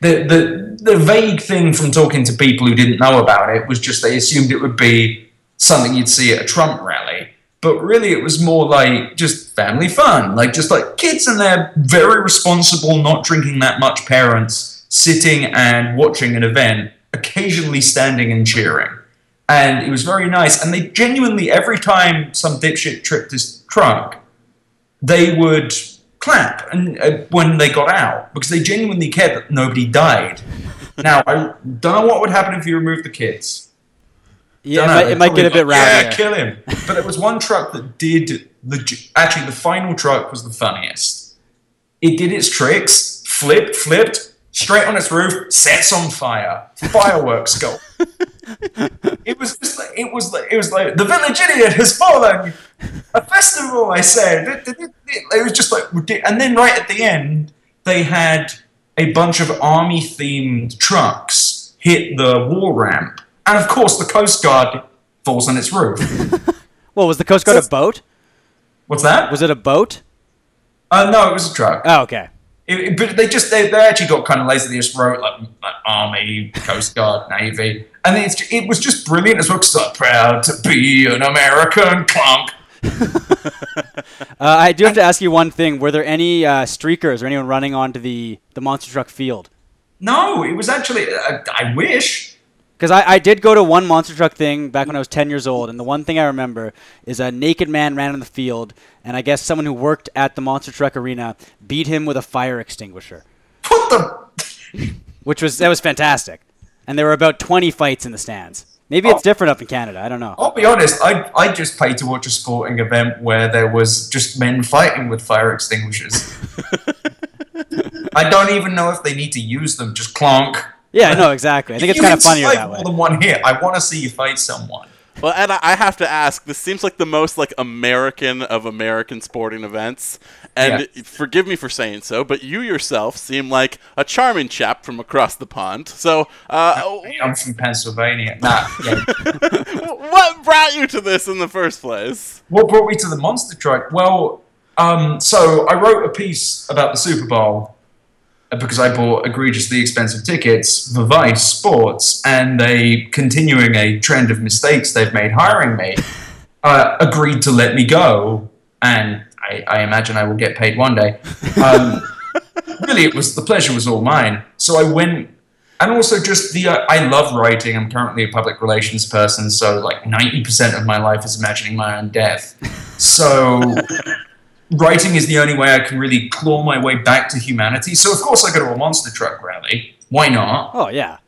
the the the vague thing from talking to people who didn't know about it was just they assumed it would be something you'd see at a Trump rally. But really, it was more like just family fun, like just like kids and their very responsible, not drinking that much parents sitting and watching an event, occasionally standing and cheering and it was very nice. And they genuinely, every time some dipshit tripped his trunk, they would clap and uh, when they got out because they genuinely cared that nobody died. now I don't know what would happen if you removed the kids.
Yeah,
Don't
it
know,
might, it might get a
probably
bit
go, Yeah, kill him. But it was one truck that did the actually the final truck was the funniest. It did its tricks, flipped, flipped, straight on its roof, sets on fire, fireworks go. it was just like it was like it was like the village idiot has fallen. A festival, I said. It, it, it, it was just like and then right at the end they had a bunch of army themed trucks hit the war ramp, and of course the Coast Guard falls on its roof.
Well, was the Coast Guard a boat?
What's that?
Was it a boat?
Uh, no, it was a truck.
Oh, okay.
It, it- but they just they, they actually got kind of lazy. They just wrote like, like Army, Coast Guard, Navy, and it's, it was just brilliant as well. Because like, proud to be an American clunk.
Uh, I do have to ask you one thing. Were there any uh, streakers or anyone running onto the, the monster truck field?
No, it was actually. I, I wish.
Because I, I did go to one monster truck thing back when I was 10 years old, and the one thing I remember is a naked man ran in the field, and I guess someone who worked at the monster truck arena beat him with a fire extinguisher.
What the?
Which was that was fantastic, and there were about 20 fights in the stands. Maybe it's oh. different up in Canada. I don't know.
I'll be honest. I I just paid to watch a sporting event where there was just men fighting with fire extinguishers. I don't even know if they need to use them. Just clonk.
Yeah, I know exactly. I think it's kind of funnier that way.
More than one hit. I want to see you fight someone.
Well, and I I have to ask, this seems like the most like American of American sporting events. And forgive me for saying so, but you yourself seem like a charming chap from across the pond. So, uh,
I'm from Pennsylvania. Nah, yeah.
what brought you to this in the first place?
What brought me to the monster truck? Well, um, so I wrote a piece about the Super Bowl because I bought egregiously expensive tickets for Vice Sports, and they, continuing a trend of mistakes they've made hiring me, uh, agreed to let me go, and I, I imagine I will get paid one day. Um, really, it was the pleasure was all mine. So I went and also just the uh, I love writing. I'm currently a public relations person, so like 90% of my life is imagining my own death. So writing is the only way I can really claw my way back to humanity. So of course I go to a monster truck rally. Why not?
Oh yeah,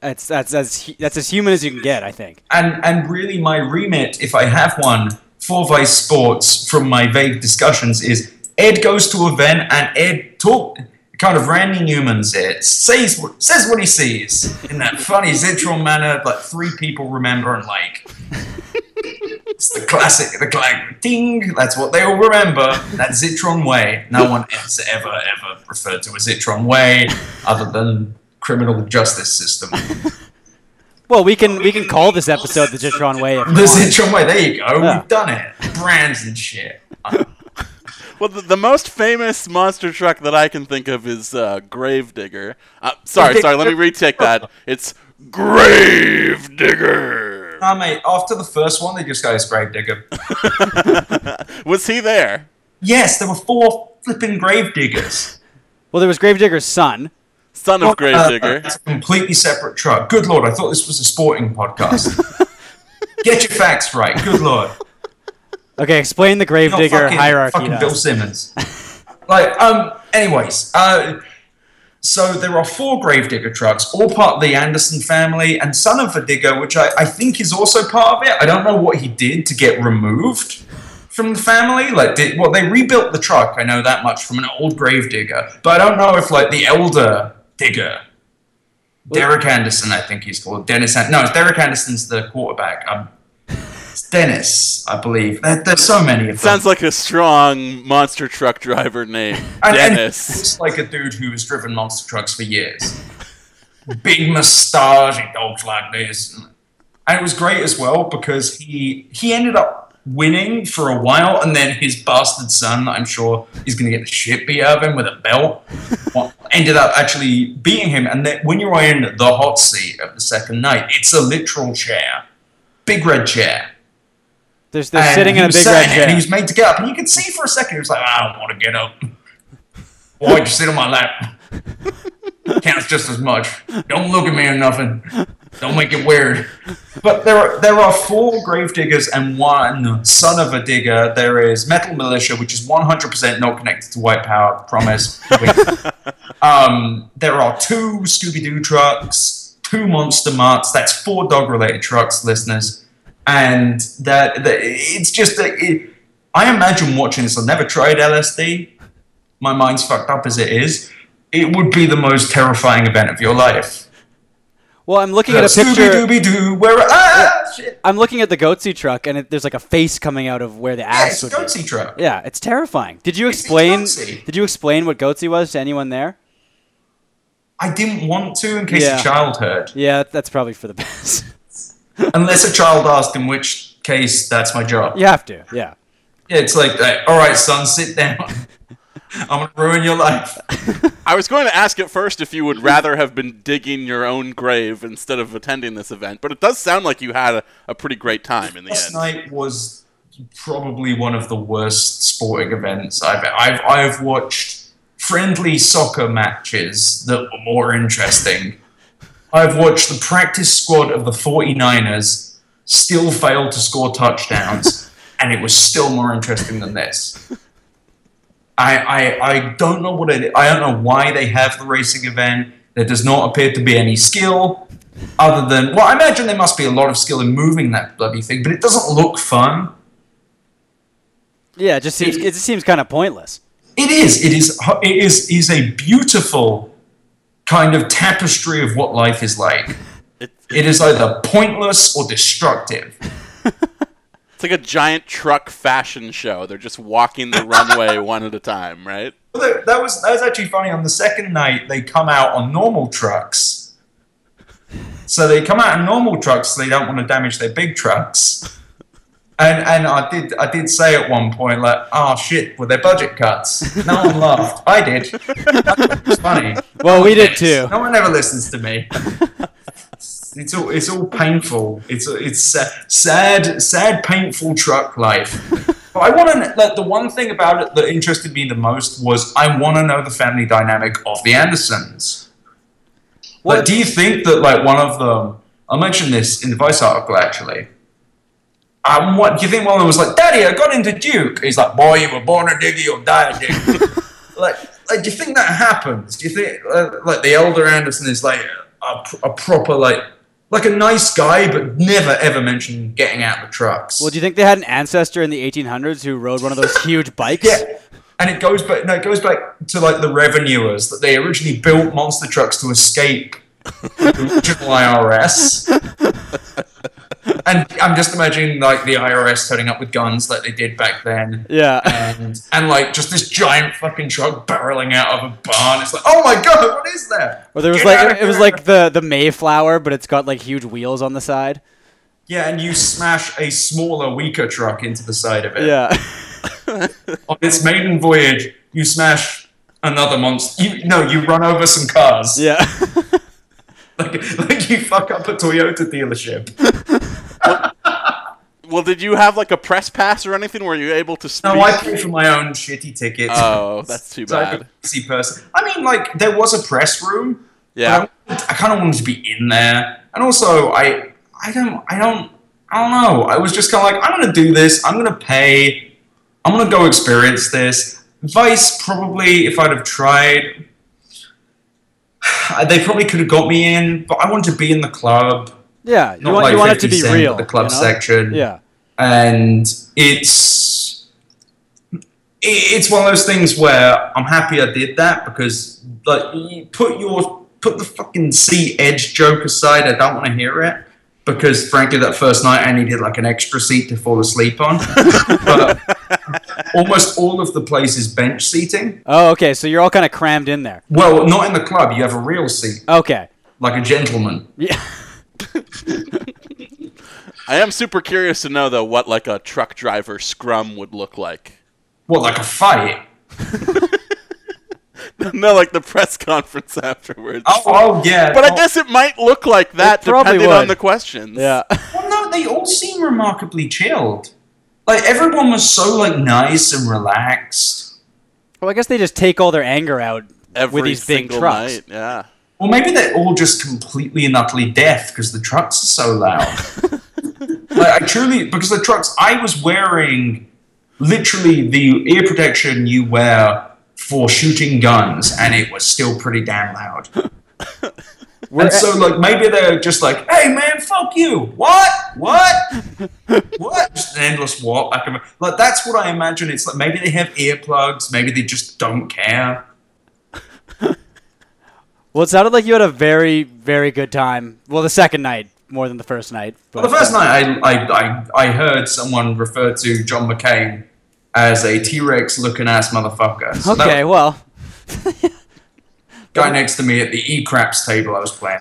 that's that's as that's as human as you can get. I think.
And and really my remit, if I have one for Vice Sports from my vague discussions, is Ed goes to a event and Ed talk kind of Randy Newman's it says what says what he sees in that funny Zitron manner that three people remember and like. It's the classic, the clang, ding. That's what they all remember. That Zitron way. No one has ever, ever referred to a Zitron way other than criminal justice system.
Well, we can we can call this episode the Jitron way. If
The
want.
Zitron way. There you go.
Yeah.
We've done it. Brands and shit.
Well, the, the most famous monster truck that I can think of is uh, Gravedigger. Uh, sorry, sorry, let me retake that. It's Gravedigger.
Nah, mate. After the first one, they just go Gravedigger.
Was he there?
Yes, there were four flipping Gravediggers.
Well, there was Gravedigger's son.
Son of
Uh,
Gravedigger.
it's a completely separate truck. Good lord, I thought this was a sporting podcast. Get your facts right. Good lord.
Okay, explain the
Not
Gravedigger hierarchy.
Fucking Bill. Simmons. like, um, anyways, uh, so there are four Gravedigger trucks, all part of the Anderson family, and son of a digger, which I, I think is also part of it. I don't know what he did to get removed from the family? Like, did well they rebuilt the truck? I know that much from an old grave digger, but I don't know if like the elder digger, Derek Anderson, I think he's called Dennis. An- no, Derek Anderson's the quarterback. Um, it's Dennis, I believe. There, there's so many of them.
Sounds like a strong monster truck driver name,
And- and
Dennis.
It's like a dude who has driven monster trucks for years. Big moustache, he talks like this. And it was great as well because he he ended up winning for a while, and then his bastard son, I'm sure, is going to get the shit beat out of him with a belt, ended up actually beating him. And then when you're in the hot seat of the second night, it's a literal chair, big red chair.
They're, they're
And
sitting in a big
sat
red chair.
And he was made to get up, and you could see for a second he was like, "I don't want to get up. Why'd you sit on my lap? Counts just as much. Don't look at me or nothing. Don't make it weird." But there are there are four grave diggers and one son of a digger. There is Metal Militia, which is 100% not connected to White Power. Promise. um, there are two Scooby Doo trucks, two Monster Mutts. That's four dog related trucks, listeners and that, that it's just that it, I imagine watching this. I've never tried LSD. My mind's fucked up as it is. It would be the most terrifying event of your life.
Well, I'm looking at a picture.
Dooby Doo, where ah shit.
I'm looking at the goatse truck, and it, there's like a face coming out of where the
Yeah,
ass
it's a
would be.
goatse truck.
Yeah, it's terrifying. Did you explain? Did you explain what goatse was to anyone there?
I didn't want to in case
Yeah.
a child heard,
Yeah, that's probably for the best.
unless a child asked, in which case that's my job.
you have to. Yeah.
Yeah, it's like, uh, all right, son, sit down. I'm gonna ruin your life.
I was going to ask at first if you would rather have been digging your own grave instead of attending this event, but it does sound like you had a, a pretty great time in the
Last
end.
night was probably one of the worst sporting events I've I've I've watched friendly soccer matches that were more interesting. I've watched the practice squad of the 49ers still fail to score touchdowns, and it was still more interesting than this. I, I, I don't know what it I don't know why they have the racing event. There does not appear to be any skill other than well, I imagine there must be a lot of skill in moving that bloody thing, but it doesn't look fun.
Yeah, it just seems it just seems kind of pointless.
It is. It is. It is. Is a beautiful kind of tapestry of what life is like.
It,
It is either pointless or destructive.
it's like a giant truck fashion show. They're just walking the runway one at a time, right?
Well, that- That was that was actually funny. On the second night, they come out on normal trucks. So they come out in normal trucks. So they don't want to damage their big trucks. And and I did I did say at one point like, oh shit, were there budget cuts? No one laughed. I did. It's funny.
Well, we did too.
No one ever listens to me. It's all it's all painful. It's it's sa- sad, sad, painful truck life. But I want to. Like, the one thing about it that interested me the most was I want to know the family dynamic of the Andersons. Like, do you think that like one of them? I mentioned this in the Vice article actually. Um, what do you think? One of them was like, "Daddy, I got into Duke." He's like, "Boy, you were born a digger, you'll die a digger." like, like, do you think that happens? Do you think uh, like the elder Anderson is like a, a proper like like a nice guy, but never ever mentioned getting out of the trucks?
Well, do you think they had an ancestor in the 1800s who rode one of those huge bikes?
Yeah. And it goes back. No, it goes back to like the revenuers that they originally built monster trucks to escape the original IRS. and I'm just imagining like the IRS turning up with guns like they did back then.
Yeah.
And and like just this giant fucking truck barreling out of a barn. It's like, oh my god, what is that?
Or there was
Get
like
of
it was like the the Mayflower, but it's got like huge wheels on the side.
yeah, and you smash a smaller, weaker truck into the side of it.
Yeah.
on its maiden voyage, you smash another monster. You, no, you run over some cars.
Yeah.
Like, like you fuck up a Toyota dealership.
Well, did you have like a press pass or anything? Were you able to speak?
No, I pay for my own shitty ticket.
Oh, that's too
So
bad.
busy person. I mean, like there was a press room.
Yeah.
I, I kind of wanted to be in there, and also I, I don't, I don't, I don't know. I was just kind of like, I'm gonna do this. I'm gonna pay. I'm gonna go experience this. Vice probably, if I'd have tried, they probably could have got me in, but I wanted to be in the club.
Yeah. You want
like
you want it to be real.
The club
you know?
section.
Yeah.
and it's it's one of those things where I'm happy I did that because like you put your put the fucking seat edge joke aside. I don't want to hear it because frankly, that first night I needed like an extra seat to fall asleep on. but almost all of the place is bench seating.
Oh, okay. So you're all kind of crammed in there.
Well, not in the club. You have a real seat,
Okay.
like a gentleman.
Yeah.
I am super curious to know though what like a truck driver scrum would look like.
What, like a fight?
no, like the press conference afterwards.
Oh, oh yeah.
But I
Oh,
guess it might look like that
probably
depending on the questions.
Yeah.
Well, no, they all seem remarkably chilled. Like everyone was so like nice and relaxed.
Well, I guess they just take all their anger out
Every
with these big trucks.
night. Yeah.
Or maybe they're all just completely and utterly deaf because the trucks are so loud. like, I truly, because the trucks, I was wearing literally the ear protection you wear for shooting guns, and it was still pretty damn loud.
We're
and so, like, maybe they're just like, "Hey, man, fuck you! What? What? what?" Just an endless walk back and forth. Like, that's what I imagine. It's like maybe they have earplugs, maybe they just don't care.
Well, it sounded like you had a very, very good time. Well, the second night more than the first night.
Well, the first night I, I, I, I heard someone refer to John McCain as a T Rex looking ass motherfucker. So that
Okay, well,
guy next to me at the E craps table I was playing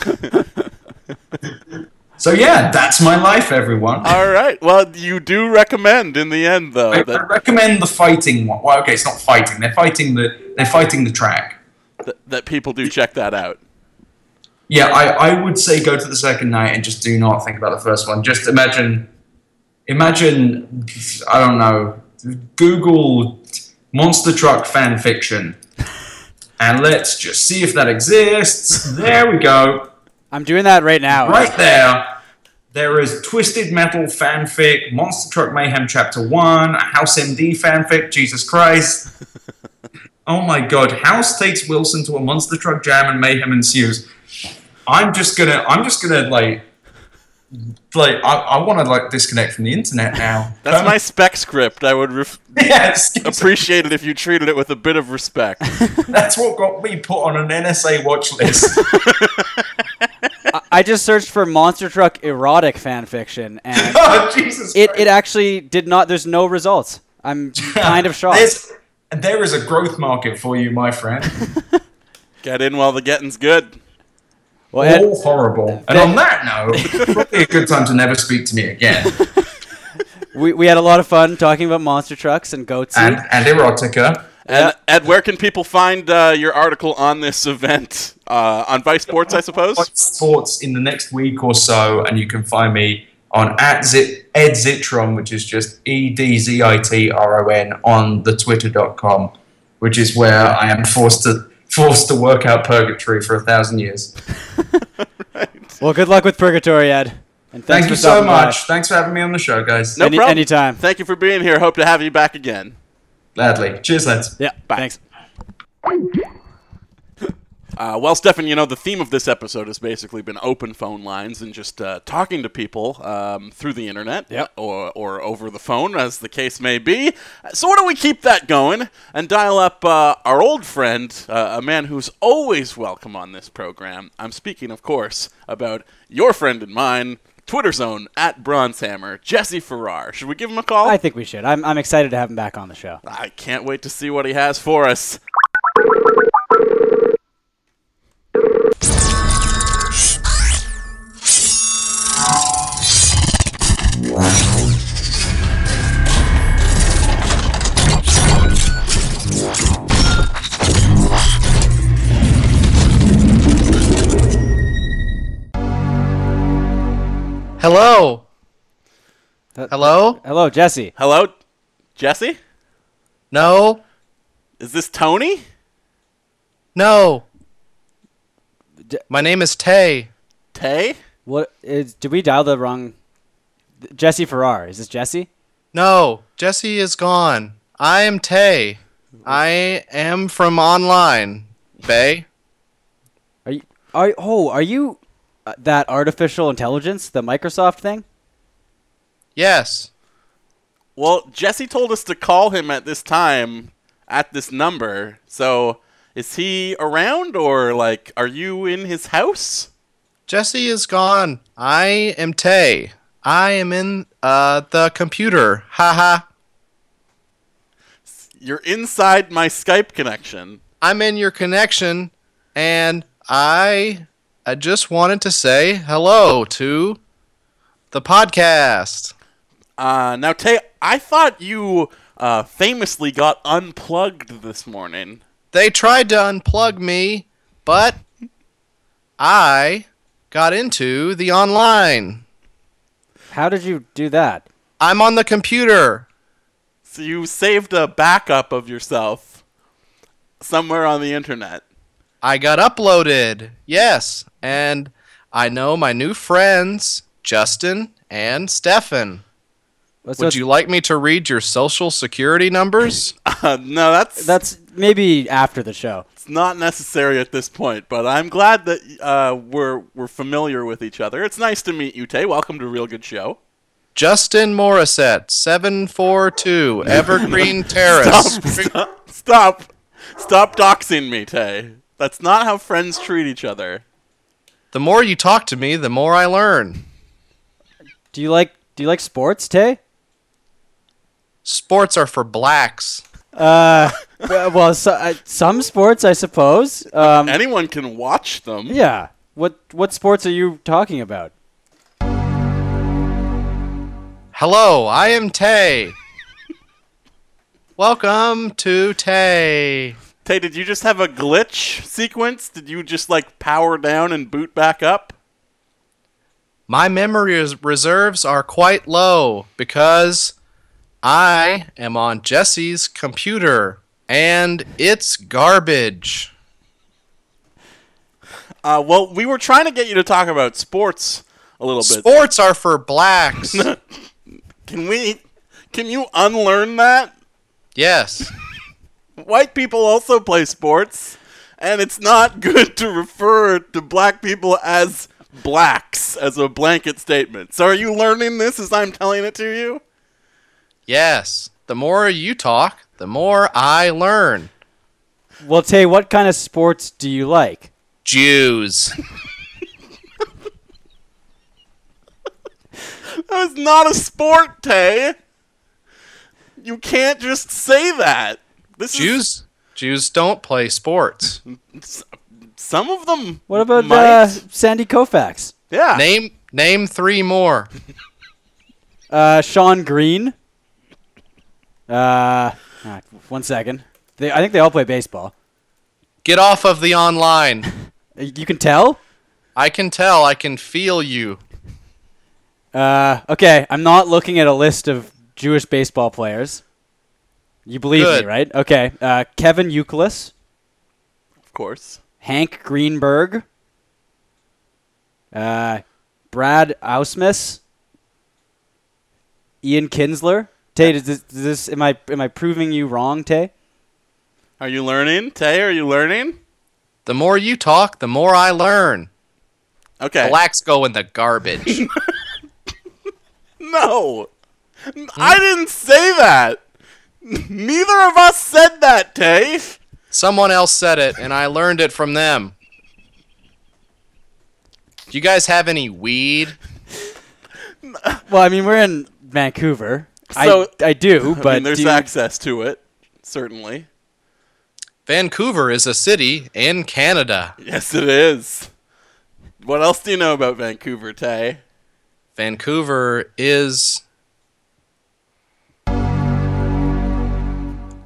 so yeah, that's my life, everyone.
All right. Well, you do recommend in the end though
I, I recommend the fighting one. Well, okay, it's not fighting. They're fighting the they're fighting the track.
that that people do check that out.
Yeah, I, I would say go to the second night and just do not think about the first one. Just imagine, imagine, I don't know, Google monster truck fan fiction, and let's just see if that exists. There we go,
I'm doing that right now.
right there. There is Twisted Metal fanfic, Monster Truck Mayhem Chapter One, a House MD fanfic. Jesus Christ. Oh my god, House takes Wilson to a monster truck jam and mayhem ensues. I'm just gonna I'm just gonna like like I, I wanna like disconnect from the internet now.
That's my spec script. I would ref-
yes,
appreciate it if you treated it with a bit of respect.
that's what got me put on an NSA watch list.
I, I just searched for monster truck erotic fan fiction, and
oh Jesus
it, it actually did not. There's no results. I'm kind of shocked.
There's, there is a growth market for you, my friend.
Get in while the getting's good.
Well, Ed,
All horrible. And on that note, probably a good time to never speak to me again.
we, we had a lot of fun talking about monster trucks and goats.
And and erotica.
And Ed, where can people find uh, your article on this event? Uh, on Vice Sports, I suppose.
Vice Sports in the next week or so, and you can find me on at Zit, Ed Zitron, which is just E D Z I T R O N on the twitter.com, which is where I am forced to forced to work out purgatory for a thousand years. right.
well, good luck with Purgatory, Ed. And
Thank you so
stopping by.
much. Thanks for having me on the show, guys.
No
Any-
problem.
anytime.
Thank you for being here. Hope to have you back again.
Gladly. Cheers, lads.
Yeah, Bye. thanks.
Uh, well, Stefan, you know, the theme of this episode has basically been open phone lines and just uh, talking to people um, through the internet
Yep.
or, or over the phone, as the case may be. So, why don't we keep that going and dial up uh, our old friend, uh, a man who's always welcome on this program? I'm speaking, of course, about your friend and mine, Twitter Zone at Bronzehammer, Jesse Farrar. Should we give him a call?
I think we should. I'm, I'm excited to have him back on the show.
I can't wait to see what he has for us.
Hello.
That-
Hello?
Hello, Jesse.
Hello, Jesse?
No.
Is this Tony?
No.
J-
My name is Tay.
Tay?
What is? Did we dial the wrong? Jesse Farrar. Is this Jesse?
No. Jesse is gone. I am Tay. I am from online. Bay.
Are you? Are oh? Are you uh, that artificial intelligence, the Microsoft thing?
Yes.
Well, Jesse told us to call him at this time at this number. So, is he around or like are you in his house?
Jesse is gone. I am Tay. I am in uh, the computer. Haha.
You're inside my Skype connection.
I'm in your connection, and I I just wanted to say hello to the podcast.
Uh, now, Tay, I thought you uh, famously got unplugged this morning.
They tried to unplug me, but I got into the online.
How did you do that?
I'm on the computer.
So you saved a backup of yourself somewhere on the internet.
I got uploaded. Yes, and I know my new friends, Justin and Stefan.
Well,
Would
it's-
you like me to read your social security numbers?
Uh, no, that's
That's maybe after the show.
it's not necessary at this point. But I'm glad that uh, we're we're familiar with each other. It's nice to meet you, Tay. Welcome to Real Good Show.
Justin Morissette, 742 Evergreen Terrace.
Stop, stop, stop, stop doxing me, Tay. That's not how friends treat each other.
The more you talk to me, the more I learn.
Do you like do you like sports, Tay?
Sports are for blacks.
Uh, well, well, so, uh, some sports, I suppose. Um,
Anyone can watch them.
yeah. What what sports are you talking about?
Hello, I am Tay. Welcome to Tay.
Tay, did you just have a glitch sequence? Did you just like power down and boot back up?
My memory reserves are quite low because I am on Jesse's computer and it's garbage.
Uh, well, we were trying to get you to talk about sports a little bit.
Sports are for blacks.
Can we? Can you unlearn that?
yes.
White people also play sports, and it's not good to refer to black people as blacks as a blanket statement. So, are you learning this as I'm telling it to you?
Yes. The more you talk, the more I learn.
Well, Tay, what kind of sports do you like?
Jews.
That is not a sport, Tay. You can't just say that. This
Jews Jews don't play sports.
some of them.
What about
might.
uh, Sandy Koufax?
yeah?
Name name 3 more.
Uh, Shawn Green. Uh, one second. They, I think they all play baseball.
Get off of the online.
You can tell.
I can tell, I can feel you.
Uh, okay, I'm not looking at a list of Jewish baseball players. You believe
Good.
me, right? Okay. Uh, Kevin Youkilis,
of course.
Hank Greenberg, uh, Brad Ausmus, Ian Kinsler. Tay, does this, does this am I am I proving you wrong, Tay?
Are you learning, Tay? Are you learning?
The more you talk, the more I learn.
Okay.
Blacks go in the garbage.
No. I didn't say that. Neither of us said that, Tay.
Someone else said it, and I learned it from them. Do you guys have any weed?
Well, I mean we're in Vancouver.
So-
I I do,
I
but
mean, there's
do you-
access to it, certainly.
Vancouver is a city in Canada.
Yes, it is. What else do you know about Vancouver, Tay?
Vancouver is.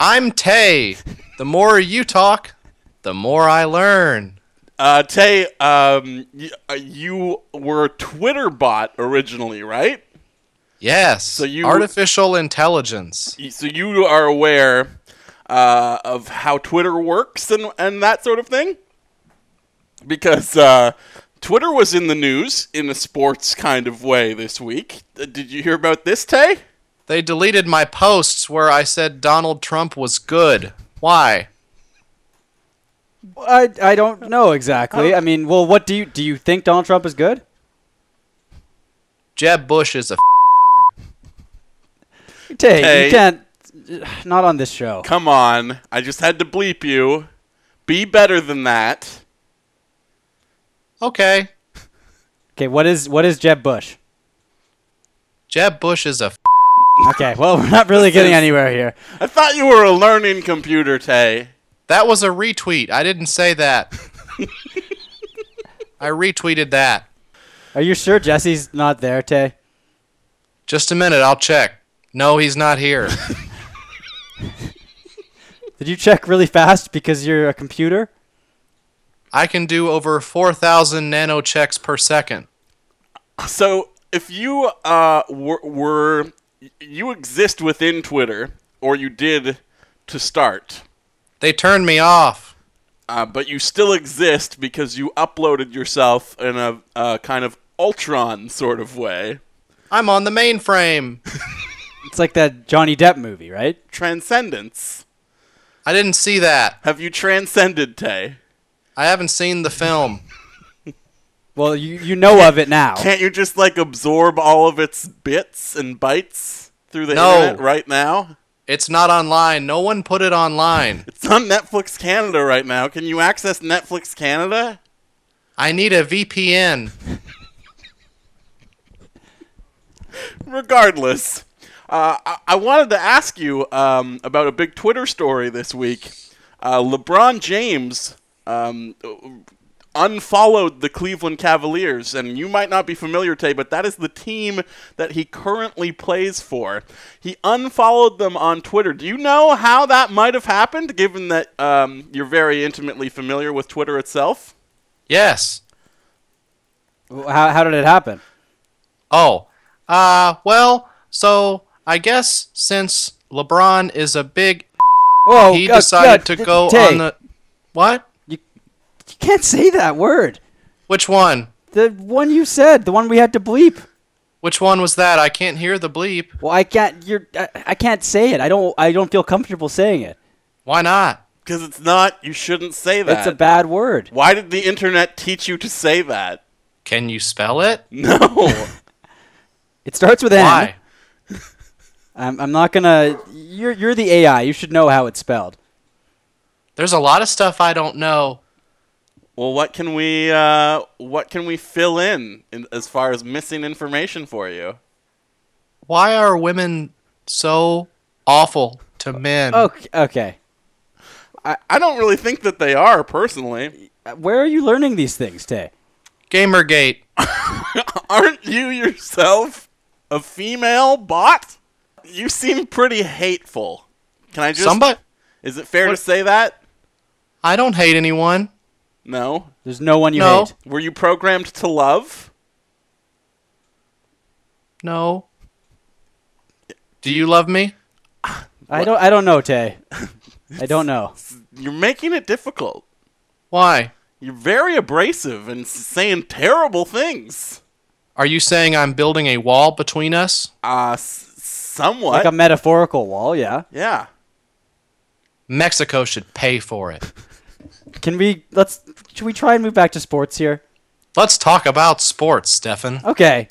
I'm Tay. The more you talk, the more I learn.
Uh, Tay, um, y- uh, you were a Twitter bot originally, right?
Yes.
So you-
artificial intelligence.
So you are aware uh, of how Twitter works and and that sort of thing, because uh, Twitter was in the news in a sports kind of way this week. Did you hear about this, Tay?
They deleted my posts where I said Donald Trump was good. Why?
I I don't know exactly. I mean, well, what do you do? You think Donald Trump is good?
Jeb Bush is a
Tay,
Tay.
you can't. Not on this show.
Come on. I just had to bleep you. Be better than that.
Okay.
Okay, what is what is Jeb Bush?
Jeb Bush is a. F-
Okay, well we're not really getting anywhere here.
I thought you were a learning computer, Tay.
that was a retweet. I didn't say that. I retweeted that.
Are you sure Jesse's not there, Tay?
Just a minute, I'll check. No, he's not here.
Did you check really fast because you're a computer?
I can do over 4,000 nano checks per second.
So, if you uh, were, were you exist within Twitter, or you did to start,
They turned me off.
uh, but you still exist because you uploaded yourself in a uh, kind of Ultron sort of way.
I'm on the mainframe.
It's like that Johnny Depp movie, right?
Transcendence.
I didn't see that.
Have you transcended, Tay?
I haven't seen the film.
Well, you you know of it now.
Can't you just like absorb all of its bits and bytes through the
No.
internet right now?
It's not online. No one put it online.
It's on Netflix Canada right now. Can you access Netflix Canada?
I need a VPN.
Regardless, uh, I-, I wanted to ask you um, about a big Twitter story this week. Uh, LeBron James um, unfollowed the Cleveland Cavaliers, and you might not be familiar, Tay, but that is the team that he currently plays for. He unfollowed them on Twitter. Do you know how that might have happened, given that um, you're very intimately familiar with Twitter itself?
Yes.
How how did it happen?
Oh. Uh, well, so I guess since LeBron is a big
Whoa,
he decided
uh,
to go
Tay,
on the What?
You you can't say that word.
Which one?
The one you said, the one we had to bleep.
Which one was that? I can't hear the bleep.
Well, I can't. You're. I, I can't say it. I don't. I don't feel comfortable saying it.
Why not?
Because it's not, you shouldn't say that.
It's a bad word.
Why did the internet teach you to say that?
Can you spell it?
No.
It starts with N.
Why?
I'm. I'm not gonna. You're. You're the AI. You should know how it's spelled.
There's a lot of stuff I don't know.
Well, what can we uh, what can we fill in, in as far as missing information for you?
Why are women so awful to men?
Okay. Okay.
I, I don't really think that they are personally.
Where are you learning these things, Tay?
Gamergate.
Aren't you yourself a female bot? You seem pretty hateful. Can I just?
Somebody
Is it fair to say that?
I don't hate anyone.
No.
There's no one you
No.
hate.
Were you programmed to love?
No. Do you love me?
I don't. I don't know, Tay. I don't know.
You're making it difficult.
Why?
You're very abrasive and saying terrible things.
Are you saying I'm building a wall between us?
Uh, s- somewhat.
Like a metaphorical wall. Yeah.
yeah.
Mexico should pay for it.
Can we? Let's. Should we try and move back to sports here?
Let's talk about sports, Stefan.
Okay.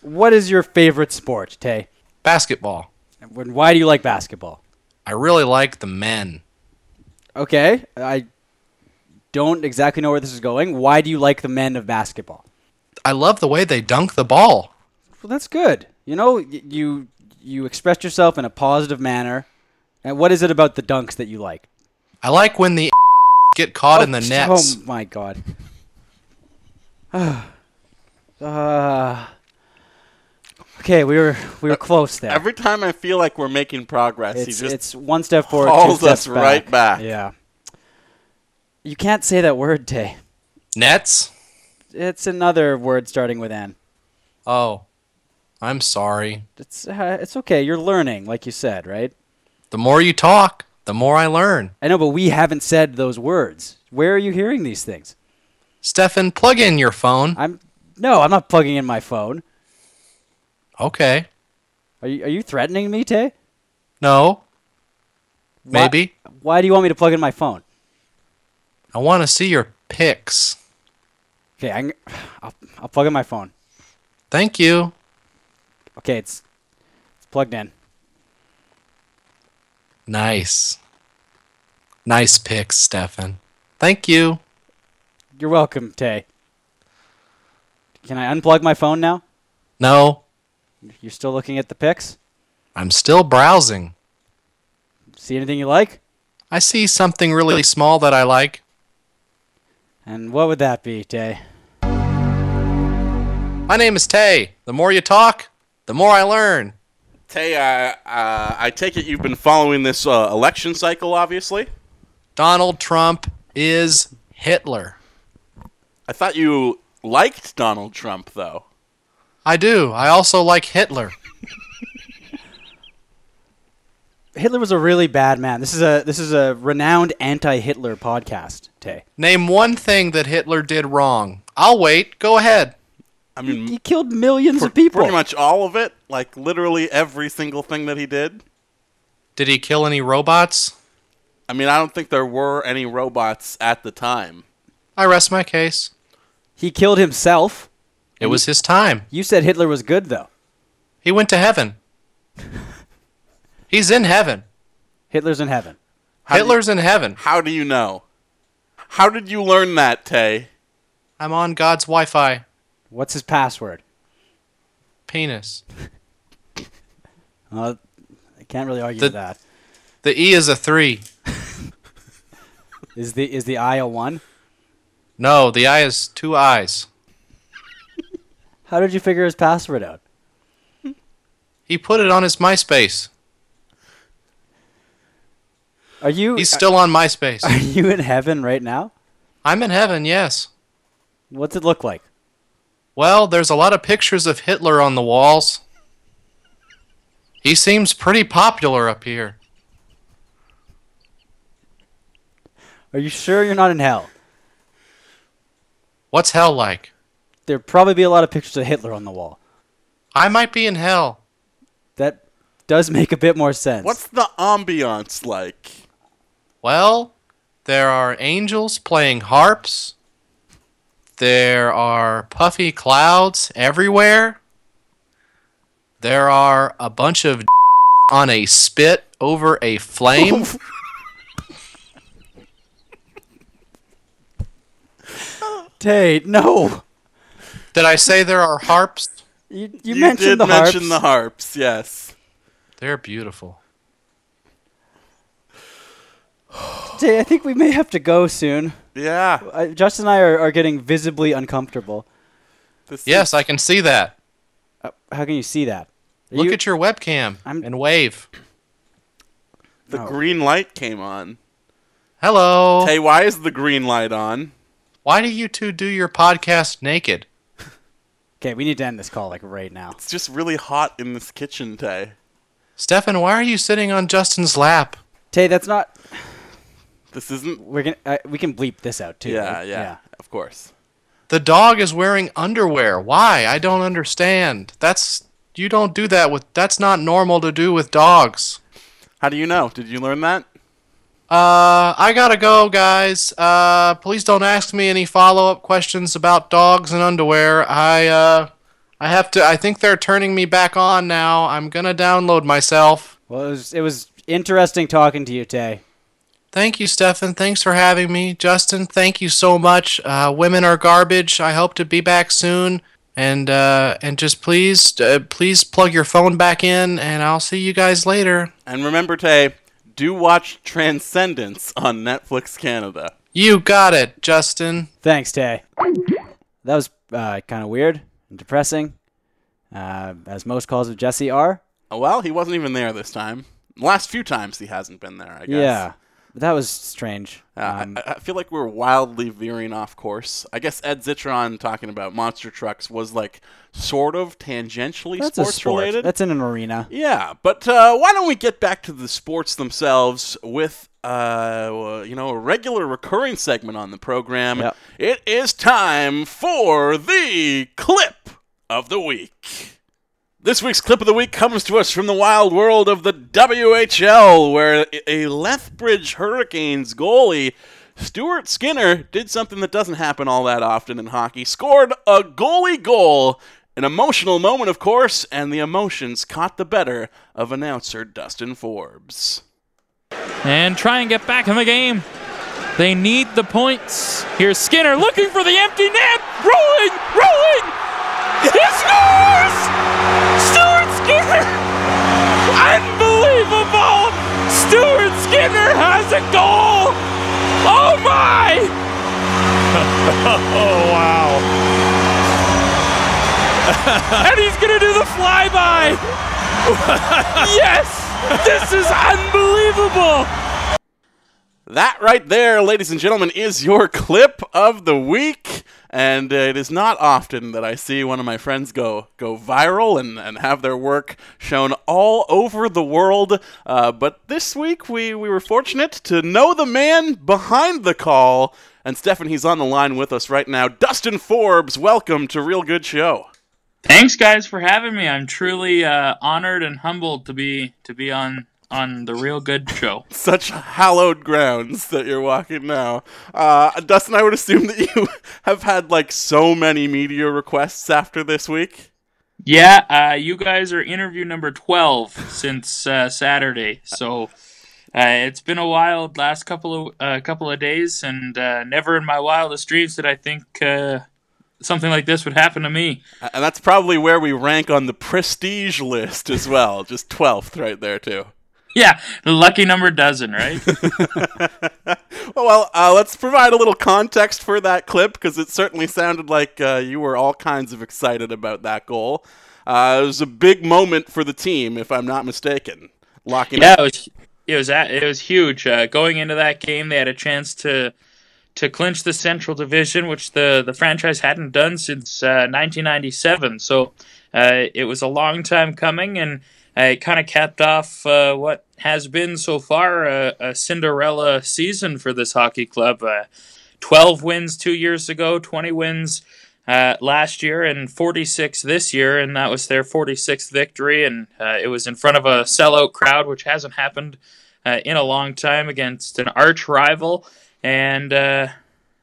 What is your favorite sport, Tay?
Basketball.
And Why do you like basketball?
I really like the men.
Okay. I don't exactly know where this is going. Why do you like the men of basketball?
I love the way they dunk the ball.
Well, that's good. You know, you you expressed yourself in a positive manner. And what is it about the dunks that you like?
I like when the get caught in the
Oh,
nets.
Oh my god. uh, okay, we were we were close there.
Every time I feel like we're making progress,
it's,
he just
it's one step forward, two
hauls
steps
us right back.
Yeah. You can't say that word, Tay.
Nets?
It's another word starting with N.
Oh. I'm sorry.
It's uh, it's okay. You're learning, like you said, right?
The more you talk, the more I learn.
I know, but we haven't said those words. Where are you hearing these things?
Stefan, plug in your phone.
I'm no, I'm not plugging in my phone.
Okay.
Are you are you threatening me, Tay?
No.
Why-
Maybe.
Why do you want me to plug in my phone?
I want to see your pics.
Okay, I'm, I'll I'll plug in my phone.
Thank you.
Okay, it's it's plugged in.
Nice. Nice picks, Stefan. Thank you.
You're welcome, Tay. Can I unplug my phone now?
No,
You're still looking at the pics?
I'm still browsing.
See anything you like?
I see something really small that I like.
And what would that be, Tay?
My name is Tay. The more you talk, the more I learn.
Tay, uh, uh, I take it you've been following this uh, election cycle, obviously.
Donald Trump is Hitler.
I thought you liked Donald Trump, though.
I do. I also like Hitler.
Hitler was a really bad man. This is a this is a renowned anti-Hitler podcast, Tay.
Name one thing that Hitler did wrong. I'll wait. Go ahead.
I mean,
He killed millions
pr-
of people.
pretty much all of it, like literally every single thing that he did.
Did he kill any robots?
I mean, I don't think there were any robots at the time.
I rest my case.
He killed himself.
It was his time.
You said Hitler was good though.
He went to heaven. He's in heaven.
Hitler's in heaven.
How do you-
Hitler's in heaven.
How do you know? How did you learn that, Tay?
I'm on God's Wi Fi.
What's his password?
Penis.
Uh, I can't really argue
The-
with that.
The E is a three.
Is the is the I a one?
No, the I is two eyes.
How did you figure his password out?
He put it on his MySpace.
Are you
He's still on MySpace.
are you in heaven right now?
I'm in heaven, yes.
What's it look like?
Well, there's a lot of pictures of Hitler on the walls. He seems pretty popular up here.
Are you sure you're not in hell?
What's hell like?
There'd probably be a lot of pictures of Hitler on the wall.
I might be in hell.
That does make a bit more sense.
What's the ambiance like?
Well, there are angels playing harps. There are puffy clouds everywhere. There are a bunch of on a spit over a flame.
Tate, no.
Did I say there are harps?
You, you,
You
mentioned
did
the
mention
harps.
the harps, yes.
They're beautiful.
Tate, I think we may have to go soon.
Yeah.
Uh, Justin and I are, are getting visibly uncomfortable.
This
Yes,
is-
I can see that.
Uh, how can you see that? Are
Look
you-
at your webcam
I'm-
and wave.
the
No.
green light came on.
Hello.
Tay, why is the green light on?
Why do you two do your podcast naked?
Okay, we need to end this call like right now.
It's just really hot in this kitchen, Tay.
Stefan, why are you sitting on Justin's lap?
Tay, that's not.
This isn't.
We're gonna. Uh, we can bleep this out too.
Yeah,
right?
yeah, of course.
The dog is wearing underwear. Why? I don't understand. That's you don't do that with that's not normal to do with dogs.
How do you know? Did you learn that?
Uh, I gotta go, guys. Uh, please don't ask me any follow-up questions about dogs and underwear. I, uh, I have to. I think they're turning me back on now. I'm gonna download myself.
Well, it was it was interesting talking to you, Tay.
Thank you, Stefan. Thanks for having me. Justin, thank you so much. Uh, women are garbage. I hope to be back soon. And uh, and just please, uh, please plug your phone back in, and I'll see you guys later.
And remember, Tay, do watch Transcendence on Netflix Canada.
You got it, Justin.
Thanks, Tay. That was uh, kind of weird and depressing, uh, as most calls of Jesse are.
Oh, well, he wasn't even there this time. Last few times he hasn't been there, I guess.
Yeah, but that was strange.
Uh,
Um,
I, I feel like we're wildly veering off course. I guess Ed Zitron talking about monster trucks was like sort of tangentially sports
sport.
related.
That's in an arena.
Yeah, but uh, why don't we get back to the sports themselves with uh, you know a regular recurring segment on the program.
Yep.
It is time for the clip of the week. This week's clip of the week comes to us from the wild world of the WHL, where a Lethbridge Hurricanes goalie, Stuart Skinner, did something that doesn't happen all that often in hockey. Scored a goalie goal. An emotional moment, of course, and the emotions caught the better of announcer Dustin Forbes.
and try and get back in the game. They need the points. Here's Skinner looking for the empty net. Rolling, rolling. He scores! Skinner! Unbelievable! Stuart Skinner has a goal! Oh my! oh wow. and he's gonna do the flyby! yes! This is unbelievable!
That right there, ladies and gentlemen, is your clip of the week. And uh, it is not often that I see one of my friends go go viral and, and have their work shown all over the world. Uh, but this week we, we were fortunate to know the man behind the call. And Stefan, he's on the line with us right now. Dustin Forbes, welcome to Real Good Show.
Thanks, guys, for having me. I'm truly uh, honored and humbled to be to be on on the Real Good Show.
Such hallowed grounds that you're walking now. Uh, Dustin, I would assume that you have had like so many media requests after this week.
Yeah, uh, you guys are interview number 12 since uh, Saturday. So uh, it's been a wild last couple of uh, couple of days, and uh, never in my wildest dreams did I think something like this would happen to me.
And that's probably where we rank on the prestige list as well. Just 12th right there, too.
Yeah, the lucky number dozen, right?
well, uh, let's provide a little context for that clip because it certainly sounded like uh, you were all kinds of excited about that goal. Uh, it was a big moment for the team, if I'm not mistaken. Locking
yeah,
up.
it was. It was it was huge. Uh, going into that game, they had a chance to to clinch the Central Division, which the the franchise hadn't done since 1997. Uh, so uh, it was a long time coming, and it kind of capped off uh, what has been so far a, a, Cinderella season for this hockey club. Uh, 12 wins two years ago, 20 wins uh, last year, and 46 this year, and that was their 46th victory. And uh, it was in front of a sellout crowd, which hasn't happened uh, in a long time against an arch rival. And uh,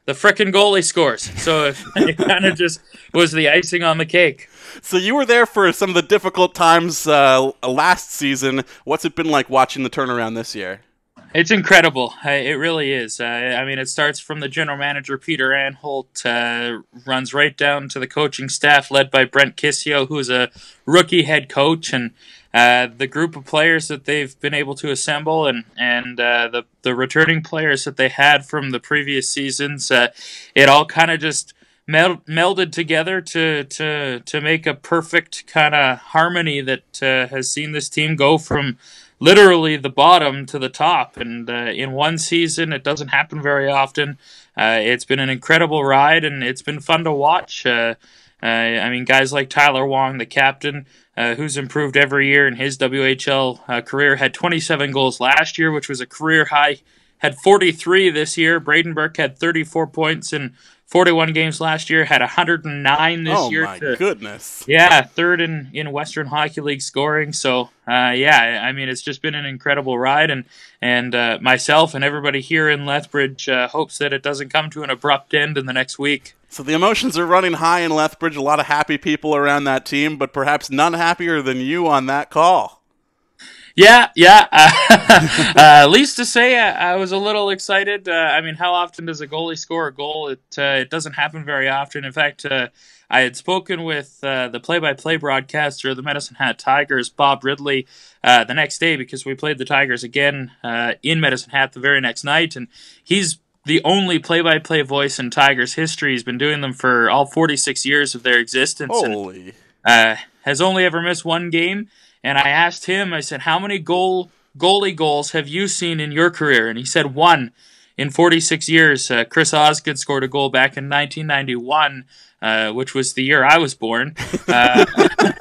the frickin' goalie scores. So it, it kind of just was the icing on the cake.
So you were there for some of the difficult times uh, last season. What's it been like watching the turnaround this year?
It's incredible. It really is. Uh, I mean, it starts from the general manager Peter Anholt, uh, runs right down to the coaching staff led by Brent Kisio, who's a rookie head coach, and uh, the group of players that they've been able to assemble, and and uh, the the returning players that they had from the previous seasons. Uh, it all kind of just meld, melded together to to to make a perfect kind of harmony that uh, has seen this team go from literally the bottom to the top. And uh, in one season, it doesn't happen very often. Uh, it's been an incredible ride, and it's been fun to watch. I mean, guys like Tyler Wong, the captain, uh, who's improved every year in his WHL career, had 27 goals last year, which was a career high. Had 43 this year. Brayden Burke had 34 points in 41 games last year, had 109 this
oh
year.
Oh my
to,
goodness!
Yeah, third in in Western Hockey League scoring. So uh, yeah, I mean it's just been an incredible ride, and and uh, myself and everybody here in Lethbridge uh, hopes that it doesn't come to an abrupt end in the next week.
So the emotions are running high in Lethbridge. A lot of happy people around that team, but perhaps none happier than you on that call.
Yeah, yeah. Uh, uh, least to say, I, I, was a little excited. Uh, I mean, how often does a goalie score a goal? It uh, it doesn't happen very often. In fact, uh, I had spoken with uh, the play-by-play broadcaster of the Medicine Hat Tigers, Bob Ridley, the next day because we played the Tigers again in Medicine Hat the very next night, and he's the only play-by-play voice in Tigers history. He's been doing them for all 46 years of their existence.
Holy!
And, has only ever missed one game and I asked him, I said, how many goal goalie goals have you seen in your career? And he said one in 46 years. Uh, Chris Osgood scored a goal back in 1991, uh, which was the year I was born, uh,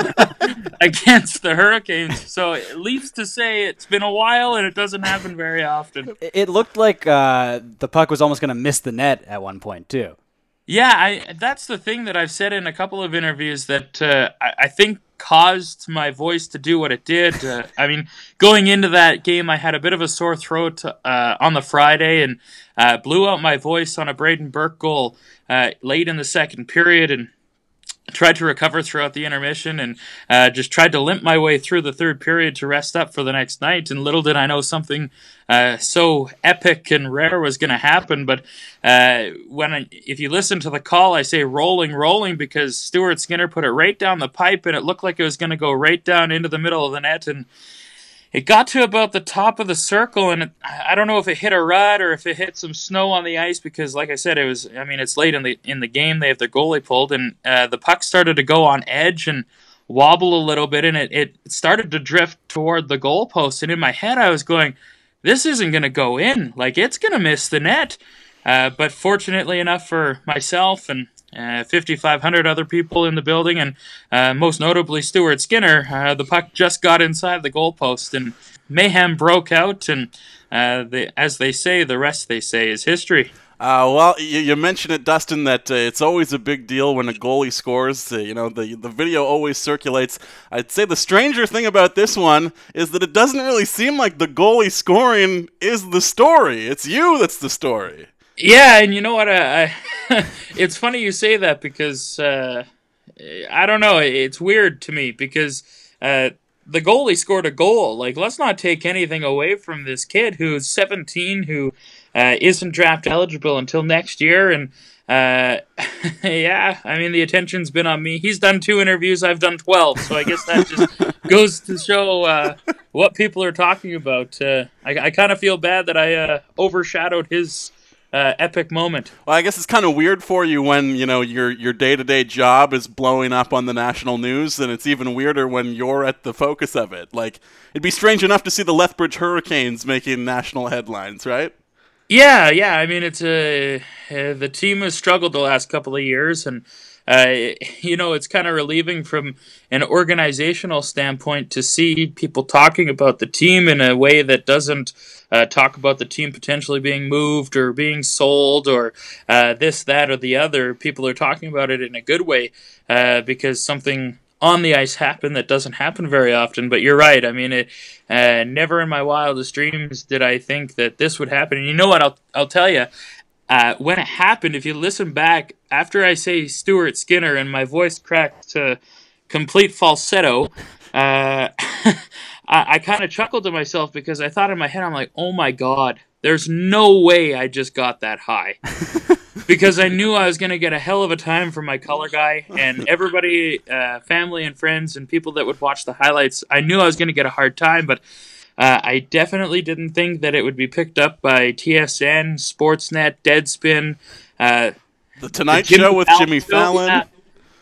against the Hurricanes. So it leaves to say it's been a while and it doesn't happen very often.
It looked like uh, the puck was almost going to miss the net at one point too.
Yeah, I, that's the thing that I've said in a couple of interviews that uh, I, I, think caused my voice to do what it did. Uh, I mean, going into that game, I had a bit of a sore throat uh, on the Friday and uh, blew out my voice on a Brayden Burke goal uh, late in the second period. And tried to recover throughout the intermission and uh, just tried to limp my way through the third period to rest up for the next night. And little did I know something uh, so epic and rare was going to happen. But uh, when I, if you listen to the call, I say rolling, rolling because Stuart Skinner put it right down the pipe and it looked like it was going to go right down into the middle of the net and it got to about the top of the circle and it, i don't know if it hit a rut or if it hit some snow on the ice because like i said it was i mean it's late in the in the game. They have their goalie pulled and uh, the puck started to go on edge and wobble a little bit and it, it started to drift toward the goalpost and in my head i was going this isn't going to go in. Like it's going to miss the net. Uh, but fortunately enough for myself and uh, 5,500 other people in the building, and uh, most notably Stuart Skinner. Uh, the puck just got inside the goalpost, and mayhem broke out. And uh, as they say, the rest they say is history.
Uh, well, you, you, mentioned it, Dustin, that it's always a big deal when a goalie scores. You know, the the video always circulates. I'd say the stranger thing about this one is that it doesn't really seem like the goalie scoring is the story. It's you that's the story.
Yeah, and you know what? I, I it's funny you say that because uh, I don't know. It's weird to me because uh, the goalie scored a goal. Like, let's not take anything away from this kid who's 17, who uh, not draft eligible until next year, and uh, yeah, I mean the attention's been on me. He's done two interviews, I've done twelve, so I guess that just goes to show uh, what people are talking about. Uh, I, I kind of feel bad that I uh, overshadowed his uh, epic moment.
Well, I guess it's kind of weird for you when you know your your day to day job is blowing up on the national news, and it's even weirder when you're at the focus of it. Like it'd be strange enough to see the Lethbridge Hurricanes making national headlines, right?
Yeah, yeah. I mean, it's a uh, the team has struggled the last couple of years, and uh, you know, it's kind of relieving from an organizational standpoint to see people talking about the team in a way that doesn't uh, talk about the team potentially being moved or being sold or uh, this, that, or the other. People are talking about it in a good way uh, because something on the ice happened that doesn't happen very often. But you're right. I mean, it, uh, never in my wildest dreams did I think that this would happen. And you know what? I'll, I'll tell you. Uh, when it happened, if you listen back after I say Stuart Skinner and my voice cracked to complete falsetto, uh, I, I kind of chuckled to myself because I thought in my head, I'm like, oh my god, there's no way I just got that high. because I knew I was going to get a hell of a time from my color guy and everybody, uh, family and friends and people that would watch the highlights. I knew I was going to get a hard time, but uh, I definitely didn't think that it would be picked up by TSN, Sportsnet, Deadspin, uh,
The Tonight the Show with Jimmy Fallon.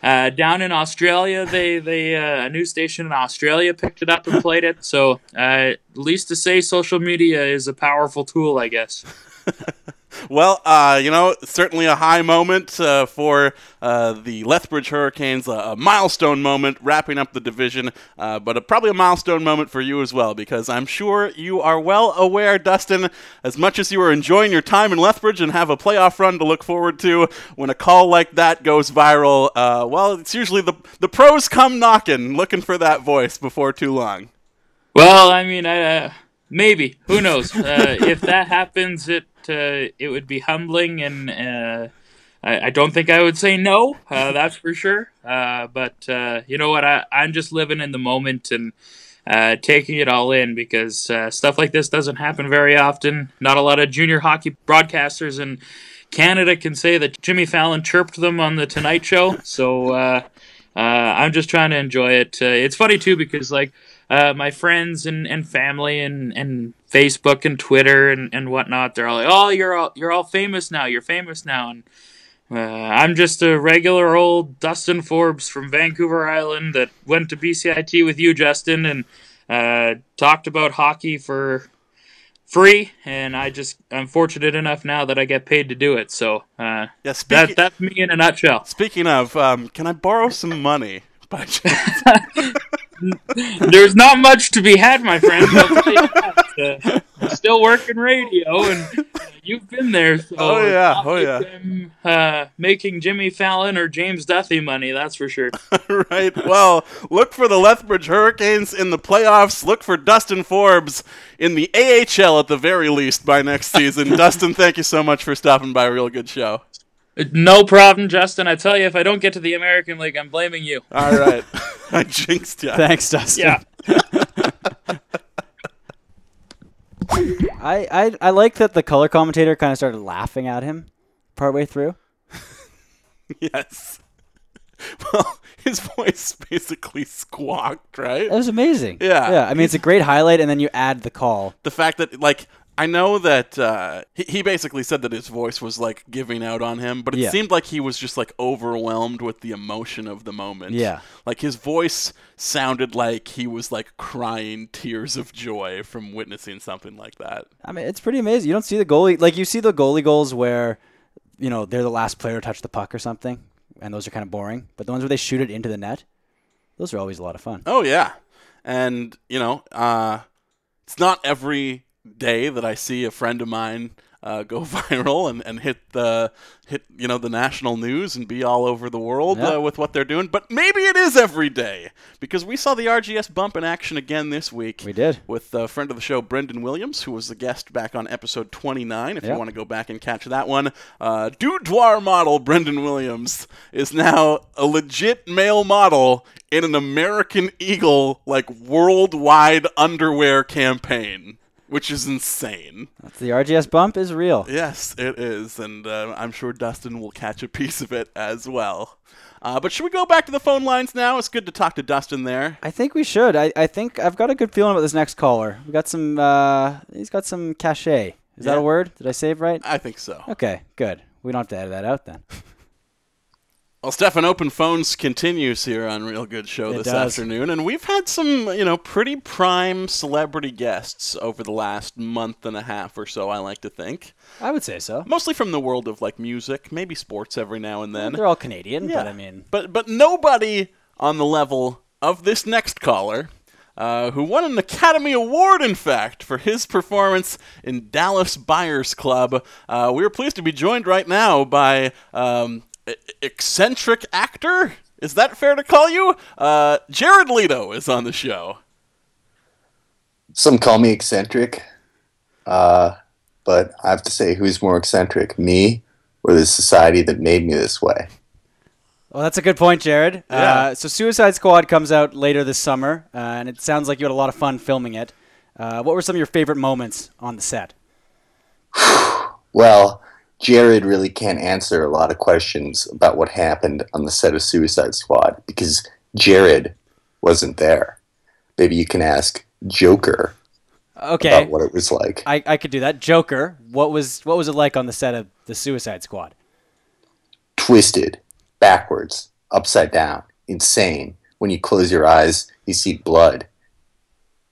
Uh, down in Australia, they they uh, a news station in Australia picked it up and played it. So, uh, least to say, social media is a powerful tool, I guess.
Well, uh, you know, certainly a high moment uh, for uh, the Lethbridge Hurricanes, a, milestone moment wrapping up the division, uh, but a, probably a milestone moment for you as well, because I'm sure you are well aware, Dustin, as much as you are enjoying your time in Lethbridge and have a playoff run to look forward to, when a call like that goes viral, uh, well, it's usually the, the pros come knocking, looking for that voice before too long.
Well, I mean, I, uh, maybe. Who knows? if that happens, it uh, it would be humbling, and uh, I, I, don't think I would say no. Uh, that's for sure. Uh, but uh, you know what? I, I'm just living in the moment and uh, taking it all in because stuff like this doesn't happen very often. Not a lot of junior hockey broadcasters in Canada can say that Jimmy Fallon chirped them on the Tonight Show. So I'm just trying to enjoy it. it's funny too because like uh, my friends and, and family and, and Facebook and Twitter and, and whatnot, they're all like, "Oh, you're all you're all famous now. You're famous now." And uh, I'm just a regular old Dustin Forbes from Vancouver Island that went to BCIT with you, Justin, and uh, talked about hockey for free. And I just I'm fortunate enough now that I get paid to do it. So uh, yeah, speaking, that, that's me in a nutshell.
Speaking of, um, can I borrow some money?
There's not much to be had, my friend. Uh, still working radio, and uh, you've been there. So
oh yeah, oh yeah.
Them, uh, making Jimmy Fallon or James Duthie money, that's for sure.
right. Well, look for the Lethbridge Hurricanes in the playoffs. Look for Dustin Forbes in the AHL at the very least by next season. Dustin, thank you so much for stopping by. A real good show.
No problem, Justin. I tell you, if I don't get to the American League, I'm blaming you.
All right. I jinxed you.
Thanks, Dustin.
Yeah.
I, I I like that the color commentator kind of started laughing at him partway through.
yes. Well, his voice basically squawked, right?
That was amazing.
Yeah.
Yeah. I mean, it's a great highlight, and then you add the call.
the fact that like I know that uh, he, he basically said that his voice was like giving out on him, but it
Yeah.
seemed like he was just like overwhelmed with the emotion of the moment.
Yeah.
like his voice sounded like he was like crying tears of joy from witnessing something like that.
I mean, it's pretty amazing. You don't see the goalie like you see the goalie goals where, you know, they're the last player to touch the puck or something, and those are kind of boring. But the ones where they shoot it into the net, those are always a lot of fun.
Oh yeah, and you know, uh, it's not every day that I see a friend of mine uh, go viral and, and hit the hit you know the national news and be all over the world
Yeah.
uh, with what they're doing. But maybe it is every day because we saw the RGS bump in action again this week.
We did.
with a friend of the show, Brendan Williams, who was the guest back on episode 29. If
Yeah.
you want to go back and catch that one, uh, Boudoir model Brendan Williams is now a legit male model in an American Eagle like worldwide underwear campaign, which is insane.
That's the RGS bump is real.
Yes, it is, and uh, I'm sure Dustin will catch a piece of it as well. Uh, but should we go back to the phone lines now? It's good to talk to Dustin there.
I think we should. I, I think I've got a good feeling about this next caller. We got some. Uh, he's got some cachet. Is that a word? Did I say it right?
I think so.
Okay, good. We don't have to edit that out then.
Well, Stefan, Open Phones continues here on Real Good Show
It
this
does.
afternoon, and we've had some, you know, pretty prime celebrity guests over the last month and a half or so. I like to think,
I would say so.
mostly from the world of like music, maybe sports every now and then.
They're all Canadian,
Yeah.
but I mean,
but but nobody on the level of this next caller. Uh, who won an Academy Award, in fact, for his performance in Dallas Buyers Club. Uh, we are pleased to be joined right now by um, eccentric actor. Is that fair to call you? Uh, Jared Leto is on the show.
Some call me eccentric, uh, but I have to say, who's more eccentric, me or the society that made me this way?
well, that's a good point, Jared.
Yeah.
Uh, so, Suicide Squad comes out later this summer, uh, and it sounds like you had a lot of fun filming it. Uh, what were some of your favorite moments on the set?
Well, Jared really can't answer a lot of questions about what happened on the set of Suicide Squad because Jared wasn't there. Maybe you can ask Joker
Okay,
about what it was like.
I, I could do that. Joker, what was what was it like on the set of the Suicide Squad?
Twisted, backwards, upside down, insane. When you close your eyes, you see blood.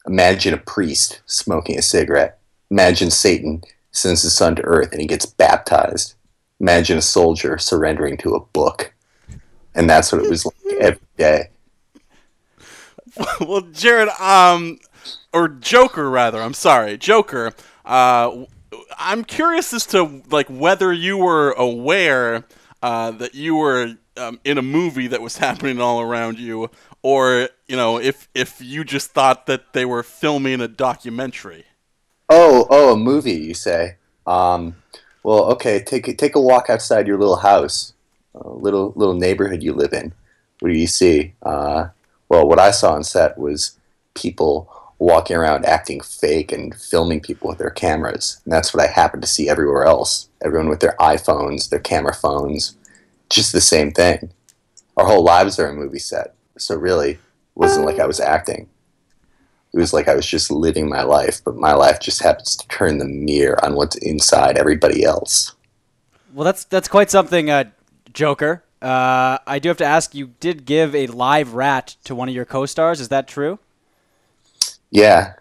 Imagine a priest smoking a cigarette. Imagine Satan sends his son to earth and he gets baptized. Imagine a soldier surrendering to a book. And that's what it was like every day.
well, Jared, um, or Joker rather. I'm sorry, Joker. Uh, I'm curious as to like whether you were aware uh, that you were um, in a movie that was happening all around you, or you know, if if you just thought that they were filming a documentary.
Oh, oh, a movie, you say? Um, well, okay, take take a walk outside your little house, a little little neighborhood you live in. What do you see? Uh, well, what I saw on set was people walking around acting fake and filming people with their cameras, and that's what I happened to see everywhere else. Everyone with their iPhones, their camera phones, just the same thing. Our whole lives are a movie set, so really, it wasn't like I was acting it was like I was just living my life, but my life just happens to turn the mirror on what's inside everybody else.
Well, that's that's quite something, uh, Joker. Uh, I do have to ask. You did give a live rat to one of your co-stars. Is that true?
Yeah.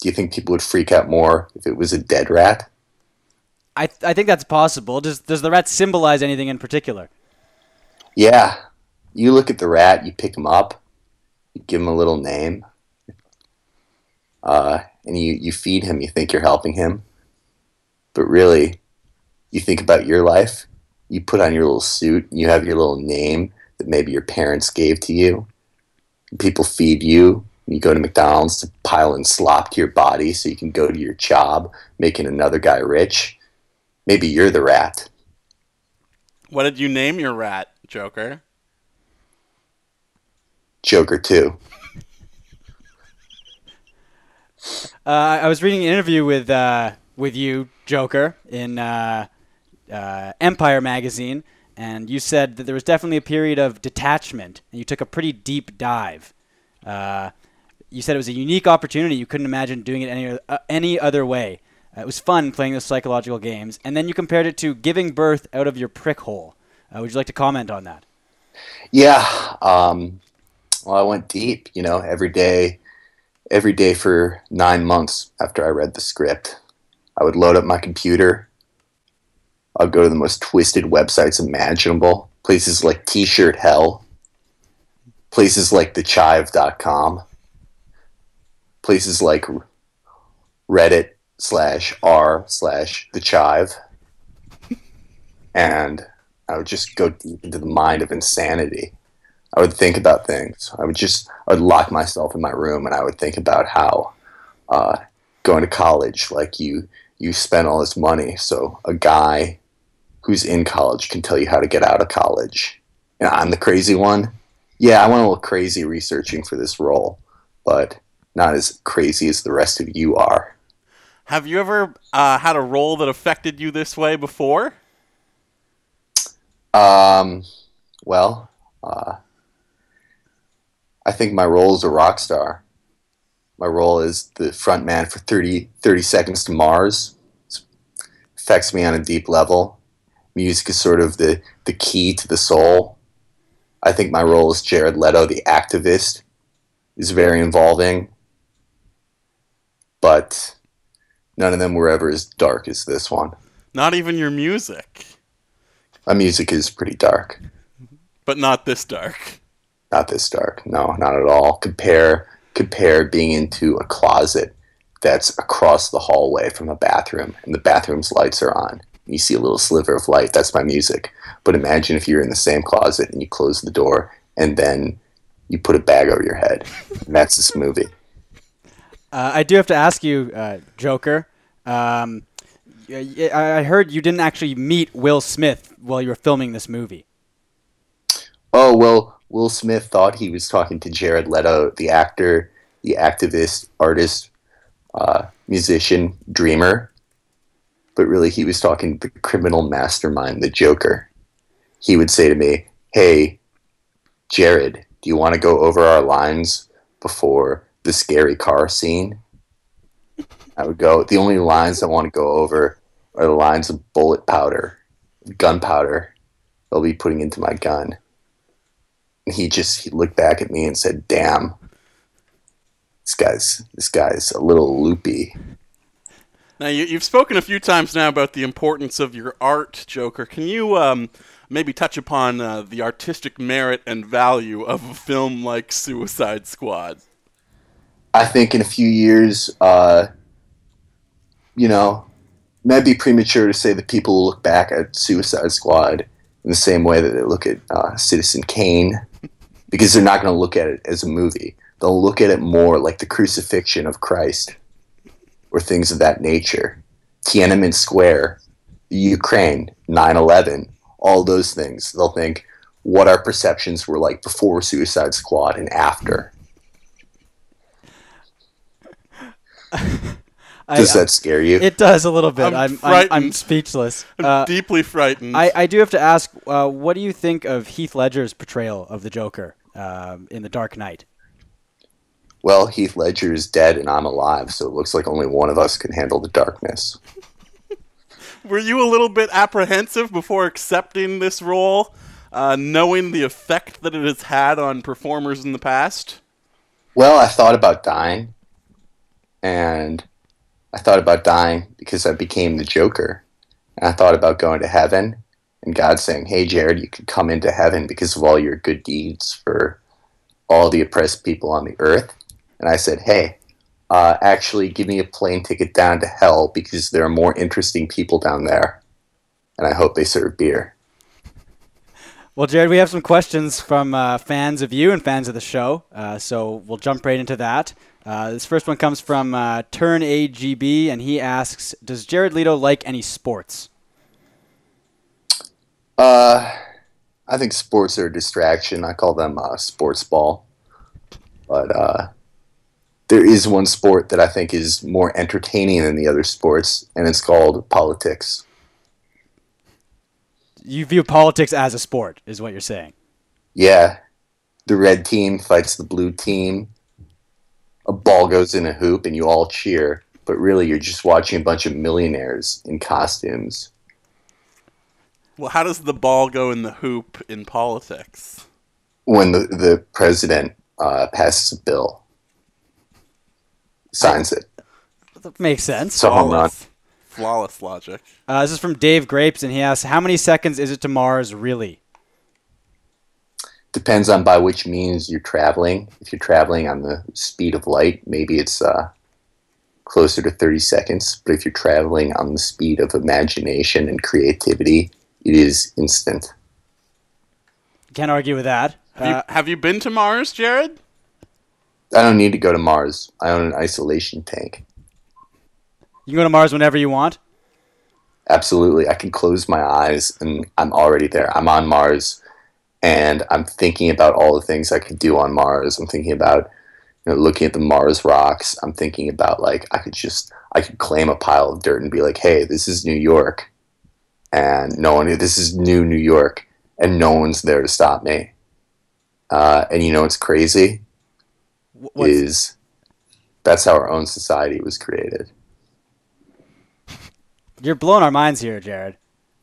Do you think people would freak out more if it was a dead rat?
I th- I think that's possible. Does does the rat symbolize anything in particular?
Yeah. You look at the rat, you pick him up, you give him a little name, uh, and you, you feed him, you think you're helping him. But really, you think about your life, you put on your little suit, you have your little name that maybe your parents gave to you. People feed you. You go to McDonald's to pile in slop to your body so you can go to your job, making another guy rich. Maybe you're the rat.
What did you name your rat, Joker?
Joker 2.
Uh, I was reading an interview with uh, with you, Joker, in uh, uh, Empire magazine, and you said that there was definitely a period of detachment, and you took a pretty deep dive. Uh, you said it was a unique opportunity. You couldn't imagine doing it any uh, any other way. It was fun playing those psychological games, and then you compared it to giving birth out of your prick hole. Would you like to comment on that?
Yeah. Um, well, I went deep. You know, every day, every day for nine months after I read the script, I would load up my computer. I'd go to the most twisted websites imaginable, places like T-shirt Hell, places like thechive.com, places like Reddit slash r slash thechive. and I would just go deep into the mind of insanity. I would think about things. I would just I would lock myself in my room and I would think about how uh, going to college, like you you spent all this money, so a guy who's in college can tell you how to get out of college. And I'm the crazy one. Yeah, I went a little crazy researching for this role, but not as crazy as the rest of you are.
Have you ever uh, had a role that affected you this way before?
Um, well, uh, I think my role is a rock star. My role is the front man for 30, 30 Seconds to Mars. It affects me on a deep level. Music is sort of the, the key to the soul. I think my role as Jared Leto, the activist, is very involving. But none of them were ever as dark as this one.
Not even your music.
My music is pretty dark.
But not this dark.
Not this dark. No, not at all. Compare compare being into a closet that's across the hallway from a bathroom and the bathroom's lights are on. You see a little sliver of light, that's my music. But imagine if you're in the same closet and you close the door and then you put a bag over your head. And that's this movie.
Uh, I do have to ask you, uh, Joker. Um, I I heard you didn't actually meet Will Smith while you were filming this movie.
Oh, well, Will Smith thought he was talking to Jared Leto, the actor, the activist, artist, uh, musician, dreamer. But really, he was talking to the criminal mastermind, the Joker. He would say to me, Hey, Jared, do you want to go over our lines before the scary car scene? I would go, The only lines I want to go over are the lines of bullet powder, gunpowder they'll be putting into my gun. And he just he looked back at me and said, "Damn, this guy's this guy's a little loopy."
Now you, you've spoken a few times now about the importance of your art, Joker. Can you um, maybe touch upon uh, the artistic merit and value of a film like Suicide Squad?
I think in a few years, uh, you know, it might be premature to say that people will look back at Suicide Squad in the same way that they look at uh, Citizen Kane, because they're not going to look at it as a movie. They'll look at it more like the crucifixion of Christ or things of that nature. Tiananmen Square, Ukraine, 9 11, all those things. They'll think what our perceptions were like before Suicide Squad and after. Does
I-
that scare you?
It does a little bit.
I'm
I'm, I'm, I'm, speechless.
I'm
Uh,
deeply frightened.
I, I do have to ask, uh, what do you think of Heath Ledger's portrayal of the Joker um, in The Dark Knight?
well, Heath Ledger is dead and I'm alive, so it looks like only one of us can handle the darkness.
Were you a little bit apprehensive before accepting this role, uh, knowing the effect that it has had on performers in the past?
Well, I thought about dying, and I thought about dying because I became the Joker. And I thought about going to heaven, and God saying, Hey, Jared, you can come into heaven because of all your good deeds for all the oppressed people on the earth. And I said, Hey, uh, actually, give me a plane ticket down to hell because there are more interesting people down there. And I hope they serve beer.
Well, Jared, we have some questions from uh, fans of you and fans of the show, uh, so we'll jump right into that. Uh, this first one comes from uh, Turn AGB, and he asks, "Does Jared Leto like any sports?"
Uh, I think sports are a distraction. I call them uh, sports ball. But uh, there is one sport that I think is more entertaining than the other sports, and it's called politics.
You view politics as a sport, is what you're saying.
Yeah, the red team fights the blue team. A ball goes in a hoop, and you all cheer. But really, you're just watching a bunch of millionaires in costumes.
Well, how does the ball go in the hoop in politics?
When the, the president uh, passes a bill, signs it.
That makes sense.
So a home run.
Flawless logic.
Uh, this is from Dave Grapes, and he asks, "How many seconds is it to Mars, really?"
Depends on by which means you're traveling. If you're traveling on the speed of light, maybe it's uh, closer to 30 seconds. But if you're traveling on the speed of imagination and creativity, it is instant.
Can't argue with that.
Have, you,
Uh,
have you been to Mars, Jared?
I don't need to go to Mars. I own an isolation tank.
You can go to Mars whenever you want.
Absolutely. I can close my eyes and I'm already there. I'm on Mars and I'm thinking about all the things I could do on Mars. I'm thinking about you know, looking at the Mars rocks. I'm thinking about like I could just I could claim a pile of dirt and be like, "Hey, this is New York." And no one this is new New York and no one's there to stop me. Uh, and you know what's crazy
What's-
is that's how our own society was created.
You're blowing our minds here, Jared.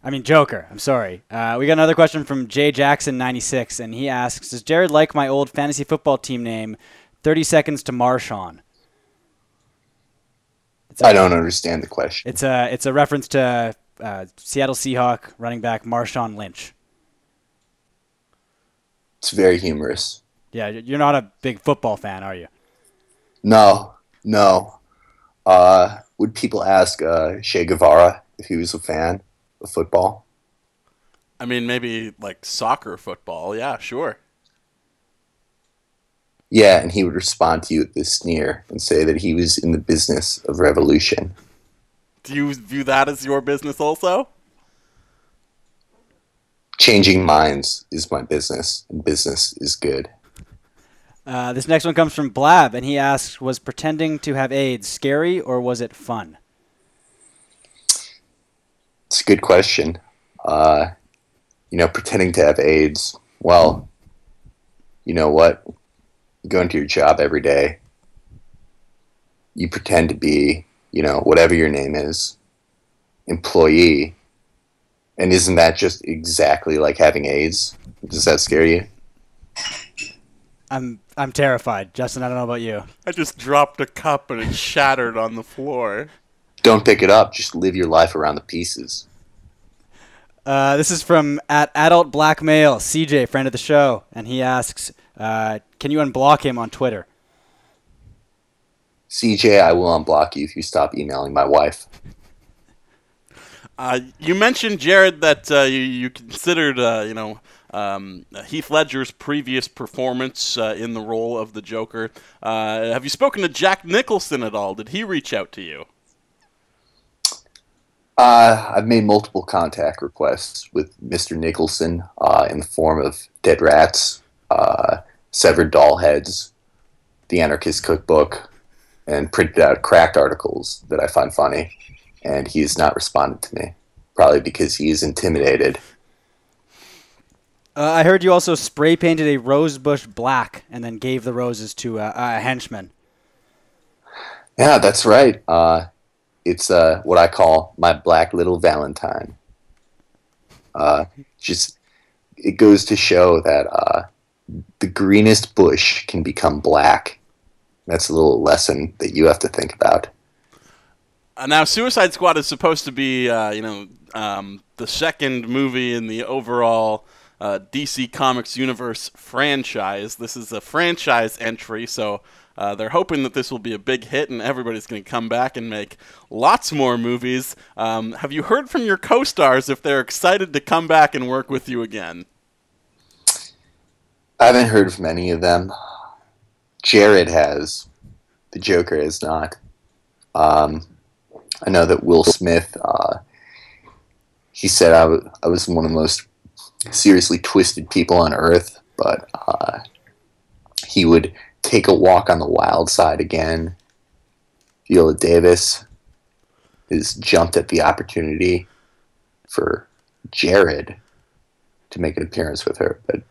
I mean, Joker. I'm sorry. Uh, we got another question from Jay Jackson, 96, and he asks, "Does Jared like my old fantasy football team name, 30 Seconds to Marshawn?"
I don't understand the question.
It's a it's a reference to uh, Seattle Seahawk running back Marshawn Lynch.
It's very humorous.
Yeah, you're not a big football fan, are you?
No, no. Uh, would people ask uh, Che Guevara if he was a fan of football?
I mean, maybe like soccer, football. Yeah, sure.
Yeah, and he would respond to you with this sneer and say that he was in the business of revolution.
Do you view that as your business also?
Changing minds is my business, and business is good.
Uh, this next one comes from Blab, and he asks, "Was pretending to have AIDS scary or was it fun?"
It's a good question. Uh, you know, pretending to have AIDS. Well, you know what? You go into your job every day. You pretend to be, you know, whatever your name is, employee. And isn't that just exactly like having AIDS? Does that scare you?
I'm I'm terrified, Justin. I don't know about you.
I just dropped a cup and it shattered on the floor.
Don't pick it up. Just live your life around the pieces.
Uh, this is from at adult black male CJ, friend of the show, and he asks, uh, "Can you unblock him on Twitter?"
CJ, I will unblock you if you stop emailing my wife.
Uh, you mentioned Jared that uh, you, you considered, uh, you know, um, Heath Ledger's previous performance uh, in the role of the Joker. Uh, have you spoken to Jack Nicholson at all? Did he reach out to you?
Uh, I've made multiple contact requests with Mr. Nicholson uh, in the form of dead rats, uh, severed doll heads, the Anarchist Cookbook, and printed out cracked articles that I find funny. And he has not responded to me, probably because he is intimidated.
Uh, I heard you also spray painted a rose bush black and then gave the roses to uh, a henchman.
Yeah, that's right. Uh, it's uh, what I call my black little Valentine. Uh, just it goes to show that uh, the greenest bush can become black. That's a little lesson that you have to think about.
Uh, now, Suicide Squad is supposed to be, uh, you know, um, the second movie in the overall uh, DC Comics universe franchise. This is a franchise entry, so uh, they're hoping that this will be a big hit and everybody's going to come back and make lots more movies. Um, have you heard from your co-stars if they're excited to come back and work with you again?
I haven't heard from any of them. Jared has. The Joker has not. Um, I know that Will Smith, uh, he said I wa- I was one of the most seriously twisted people on Earth, but uh, he would take a walk on the wild side again. Viola Davis has jumped at the opportunity for Jared to make an appearance with her, but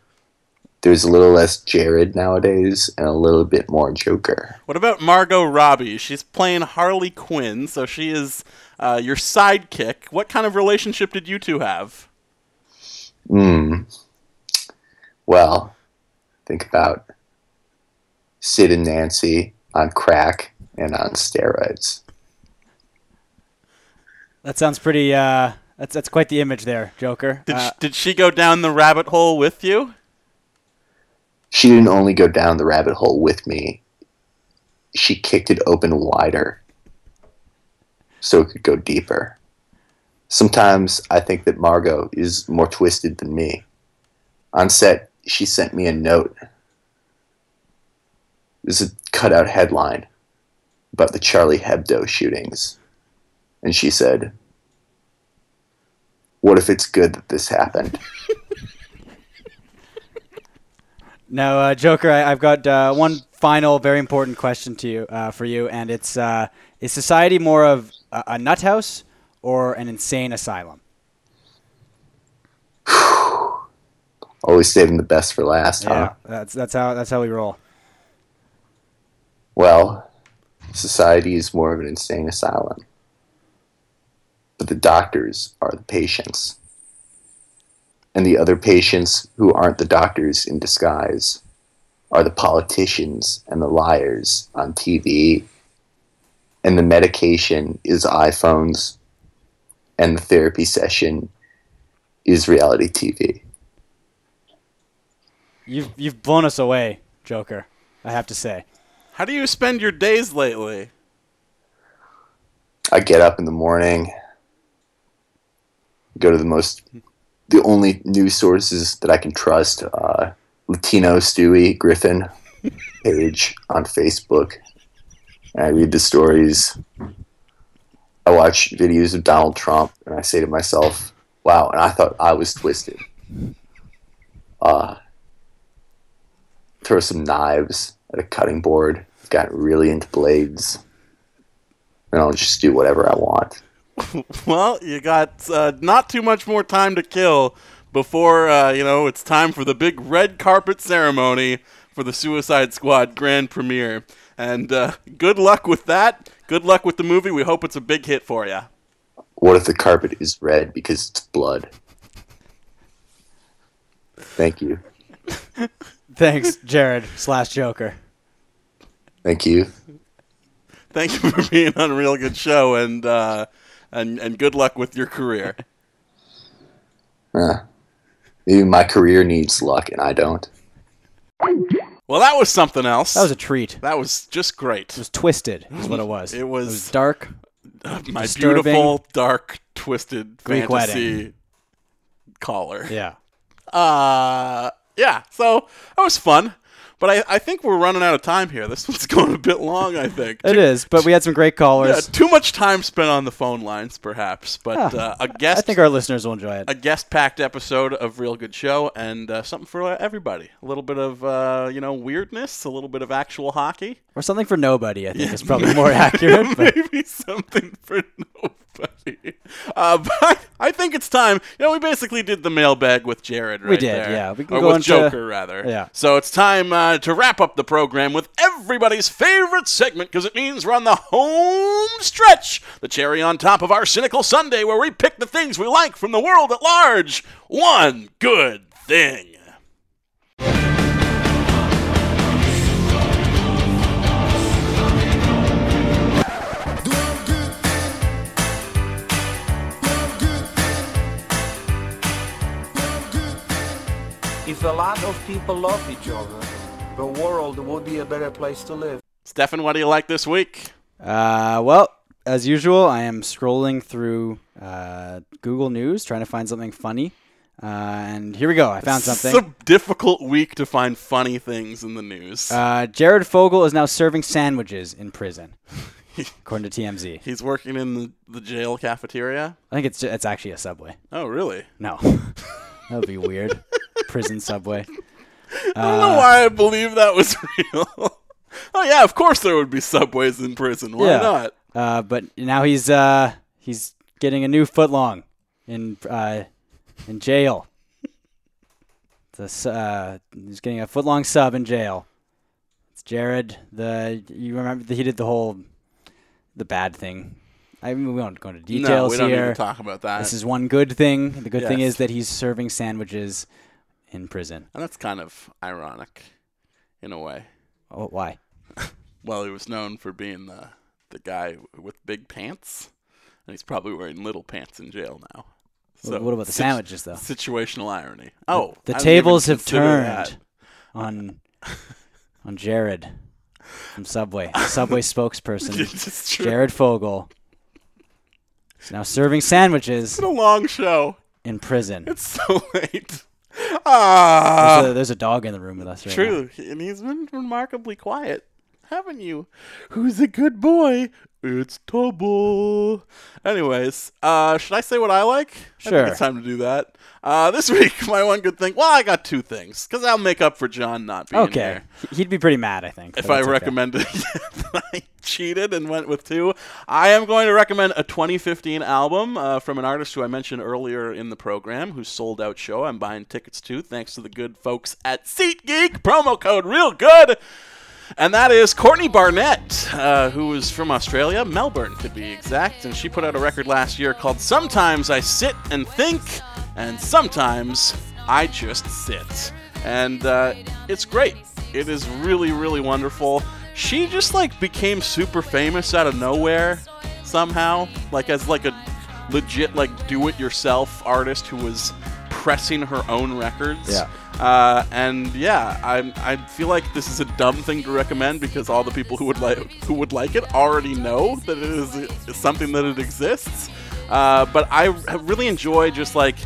there's a little less Jared nowadays and a little bit more Joker.
What about Margot Robbie? She's playing Harley Quinn, so she is uh, your sidekick. What kind of relationship did you two have?
Hmm. Well, think about Sid and Nancy on crack and on steroids.
That sounds pretty. Uh, that's that's quite the image there, Joker.
Did,
Uh,
sh- did she go down the rabbit hole with you?
She didn't only go down the rabbit hole with me, she kicked it open wider so it could go deeper. Sometimes I think that Margot is more twisted than me. On set, she sent me a note. Was a cutout headline about the Charlie Hebdo shootings. And she said, What if it's good that this happened?
Now, uh, Joker, I, I've got uh, one final, very important question to you uh, for you, and it's: uh, Is society more of a, a nut house or an insane asylum?
Always saving the best for last, huh?
Yeah, that's that's how that's how we roll.
Well, society is more of an insane asylum. But the doctors are the patients. And the other patients who aren't the doctors in disguise are the politicians and the liars on TV. And the medication is iPhones. And the therapy session is reality TV.
You've you've blown us away, Joker. I have to say.
How do you spend your days lately?
I get up in the morning, go to the most, the only news sources that I can trust. Uh, Latino Stewie Griffin page on Facebook. And I read the stories. I watch videos of Donald Trump, and I say to myself, "Wow!" And I thought I was twisted. Uh, throw some knives at a cutting board. Got really into blades and I'll just do whatever I want.
well, you got uh, not too much more time to kill before uh, you know it's time for the big red carpet ceremony for the Suicide Squad grand premiere. And uh, good luck with that. Good luck with the movie. We hope it's a big hit for you.
What if the carpet is red because it's blood? Thank you.
Thanks, Jared slash Joker.
Thank you.
Thank you for being on a real good show, and uh, and and good luck with your career.
Uh, maybe my career needs luck and I don't.
Well, that was something else.
That was a treat.
That was just great.
It was twisted, is what it was.
It was,
It was dark.
uh, my
disturbing.
beautiful, dark, twisted
Greek
fantasy
wedding.
caller.
Yeah.
Uh, yeah. So that was fun, but I, I think we're running out of time here. This one's going a bit long. I think
It is, but we had some great callers.
Yeah, too much time spent on the phone lines, perhaps. But
Yeah.
uh, a guest,
I think our listeners will enjoy it.
a guest-packed episode of Real Good Show, and uh, something for uh, everybody. A little bit of uh, you know weirdness, a little bit of actual hockey.
Or something for nobody, I think is probably more accurate. But
Maybe something for nobody. Uh, but I, I think it's time. You know, we basically did the mailbag with Jared right
We did,
there.
yeah. We can
or
go
with
into-
Joker, rather.
Yeah.
So it's time uh, to wrap up the program with everybody's favorite segment because it means we're on the home stretch. The cherry on top of our cynical Sunday where we pick the things we like from the world at large. One good thing.
If a lot of people love each other, the world would be a better place to live.
Stefan, what do you like this week?
Uh, well, as usual, I am scrolling through uh, Google News trying to find something funny. Uh, and here we go. I found something.
It's a difficult week to find funny things in the news.
Uh, Jared Fogle is now serving sandwiches in prison, according to TMZ.
He's working in the, the jail cafeteria.
I think it's it's actually a subway.
Oh, really?
No. That would be weird. Prison subway.
I don't know why I believe that was real. oh yeah, of course there would be subways in prison. Why
yeah.
not?
Uh, but now he's uh, he's getting a new footlong in uh, in jail. This, uh, he's getting a footlong sub in jail. It's Jared. The you remember that he did the whole the bad thing. I mean, we won't go into details
no, we don't
here.
need to talk about that.
This is one good thing. The good thing
Yes.
is that he's serving sandwiches in prison.
and that's kind of ironic, in a way.
Oh, why?
Well, he was known for being the the guy with big pants, and he's probably wearing little pants in jail now.
So what about the sandwiches, though?
Situational irony. Oh,
the
didn't
tables have turned
that.
on on Jared from Subway, the Subway spokesperson, Jared Fogle. He's now serving sandwiches
It's been a long show.
in prison.
It's so late. Ah,
there's, a, there's a dog in the room with us right
true, and he's been remarkably quiet, haven't you? Who's a good boy? It's Tubble. Anyways, uh, should I say what I like? I
Sure.
think it's time to do that. Uh, this week, my one good thing. Well, I got two things because I'll make up for John not being.
Okay,
here.
he'd be pretty mad, I think.
If I
okay.
recommended that I cheated and went with two, I am going to recommend a 2015 album uh, from an artist who I mentioned earlier in the program, whose sold out show I'm buying tickets to, thanks to the good folks at SeatGeek. Promo code real good. And that is Courtney Barnett, uh, who is from Australia, Melbourne to be exact. And she put out a record last year called Sometimes I Sit and Think, and Sometimes I Just Sit. And uh, it's great. It is really, really wonderful. She just like became super famous out of nowhere somehow, like as like a legit like do-it-yourself artist who was pressing her own records.
Yeah.
Uh, and yeah, I I feel like this is a dumb thing to recommend because all the people who would like who would like it already know that it is something that it exists. Uh, but I really enjoy just like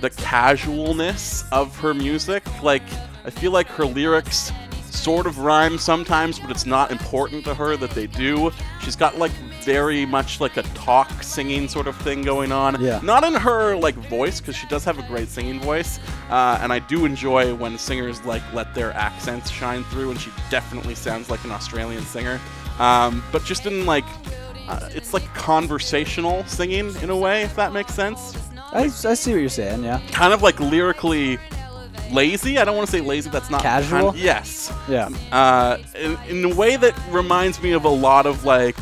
the casualness of her music. Like I feel like her lyrics sort of rhyme sometimes, but it's not important to her that they do. She's got like very much like a talk singing sort of thing going on.
Yeah.
Not in her like voice because she does have a great singing voice, uh, and I do enjoy when singers like let their accents shine through, and she definitely sounds like an Australian singer. Um, but just in like, uh, it's like conversational singing in a way, if that makes sense.
I, I see what you're saying. Yeah.
Kind of like lyrically lazy. I don't want to say lazy. That's not
Casual?
kind- yes.
Yeah.
Uh, in, in a way that reminds me of a lot of like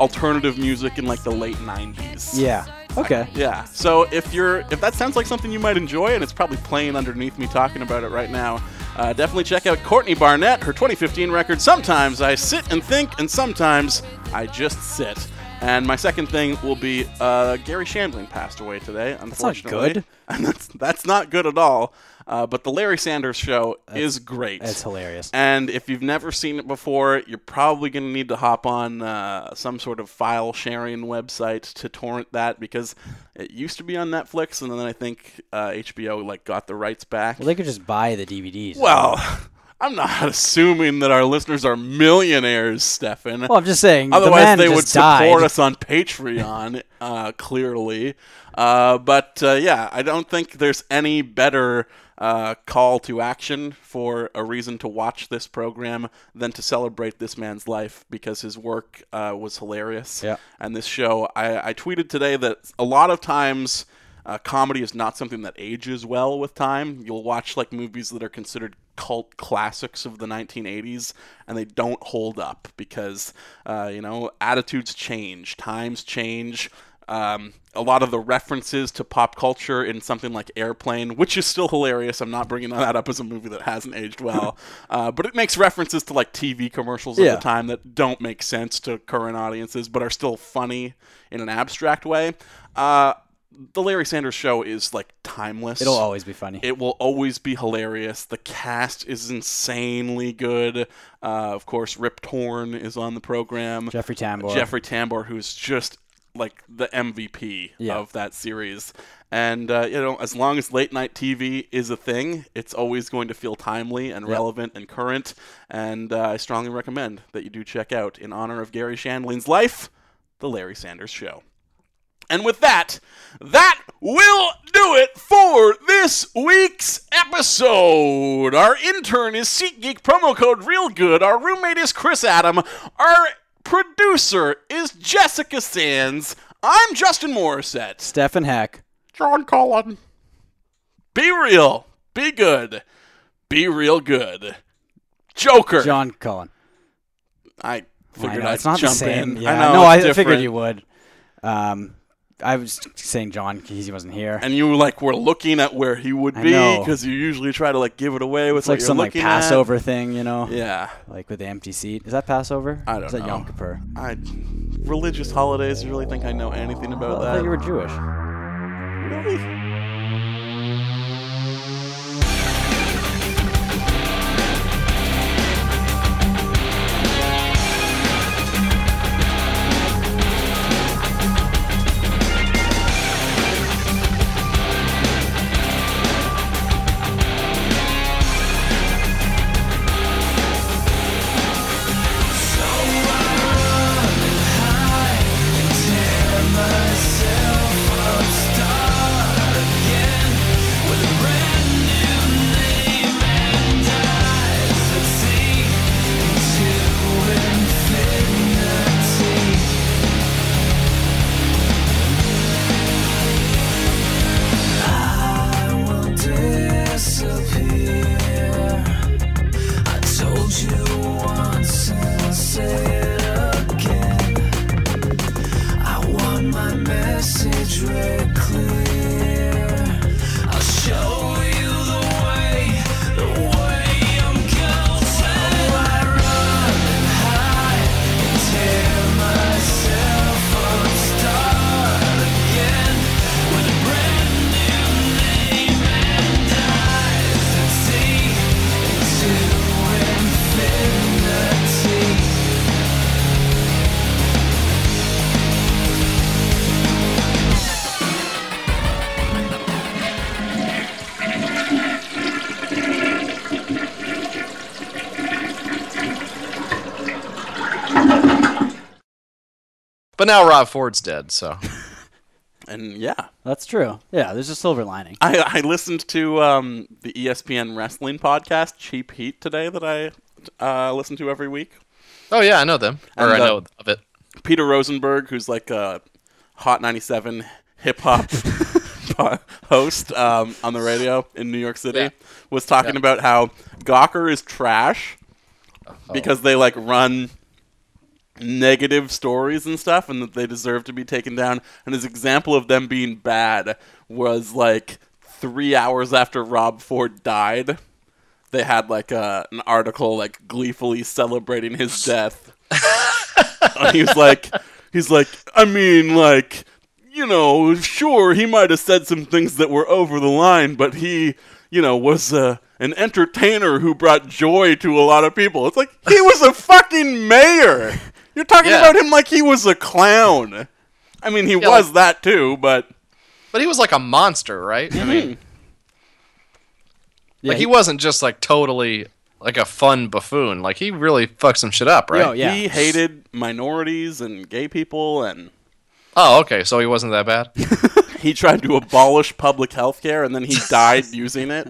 alternative music in like the late 90s.
Yeah. Okay.
Yeah. So if you're if that sounds like something you might enjoy, and it's probably playing underneath me talking about it right now, uh, definitely check out Courtney Barnett, her 2015 record. Sometimes I sit and think, and sometimes I just sit. And my second thing will be uh, Garry Shandling passed away today. Unfortunately, that's not
good.
And that's that's not good at all. Uh, but the Larry Sanders Show is great.
It's hilarious.
And if you've never seen it before, you're probably going to need to hop on uh, some sort of file sharing website to torrent that because it used to be on Netflix, and then I think uh, HBO like got the rights back.
Well, they could just buy the DVDs.
Well, I'm not assuming that our listeners are millionaires, Stefan.
Well, I'm just saying, the
Otherwise,
man
they would support
died.
us on Patreon, uh, clearly. Uh, but uh, yeah, I don't think there's any better uh, call to action for a reason to watch this program than to celebrate this man's life because his work uh, was hilarious.
Yeah.
And this show, I, I tweeted today that a lot of times uh, comedy is not something that ages well with time. You'll watch like movies that are considered cult classics of the 1980s, and they don't hold up because uh, you know attitudes change, times change. Um, a lot of the references to pop culture in something like Airplane, which is still hilarious. I'm not bringing that up as a movie that hasn't aged well, uh, but it makes references to like TV commercials
Yeah.
of the time that don't make sense to current audiences, but are still funny in an abstract way. Uh, the Larry Sanders Show is like timeless.
It'll always be funny.
It will always be hilarious. The cast is insanely good. Uh, of course, Rip Torn is on the program.
Jeffrey Tambor.
Jeffrey Tambor, who's just like the MVP
Yeah.
of that series. And uh, you know, as long as late night TV is a thing, it's always going to feel timely and
Yep.
relevant and current. And uh, I strongly recommend that you do check out, in honor of Garry Shandling's life, the Larry Sanders Show. And with that, that will do it for this week's episode. Our intern is SeatGeek, promo code RealGood. Our roommate is Chris Adam. Our producer is Jessica Sands. I'm Justin Morissette.
Stefan Hack.
John Cullen. Be real. Be good. Be real good. Joker.
John Cullen.
I
I
figured
know,
I'd
it's not
jump
the same.
in.
Yeah,
I know,
no, I
it's
figured you would. Um, I was saying John because he wasn't here.
And you like were looking at where he would
I
be
know.
because you usually try to like give it away with
It's like some like Passover thing, you know?
Yeah.
Like with the empty seat. Is that Passover?
I don't know.
Is that. Yom Kippur?
I religious holidays. You really think I know anything about
I
that?
I thought you were Jewish.
Really?
But now Rob Ford's dead, so.
And yeah,
That's true. Yeah, there's a silver lining.
I, I listened to um, the ESPN wrestling podcast Cheap Heat today that I uh, listen to every week.
Oh yeah, I know them. Or
And,
I
uh,
know of it.
Peter Rosenberg, who's like a Hot 97 hip hop host um, on the radio in New York City,
Yeah.
was talking
Yeah.
about how Gawker is trash because they like run negative stories and stuff and that they deserve to be taken down. And his example of them being bad was like three hours after Rob Ford died. They had like a, an article like gleefully celebrating his death. and he was like, he's like, I mean, like, you know, sure, he might have said some things that were over the line, but he, you know, was uh, an entertainer who brought joy to a lot of people. It's like he was a fucking mayor. You're talking
Yeah.
about him like he was a clown. I mean, he
Yeah,
was
like-
that too, but
But he was like a monster, right? I mean, mhm. like he wasn't just like totally like a fun buffoon. Like he really fucked some shit up, right? Oh, yeah.
he hated minorities and gay people and
Oh, okay. So he wasn't that bad.
he tried to abolish public health care and then he died using it.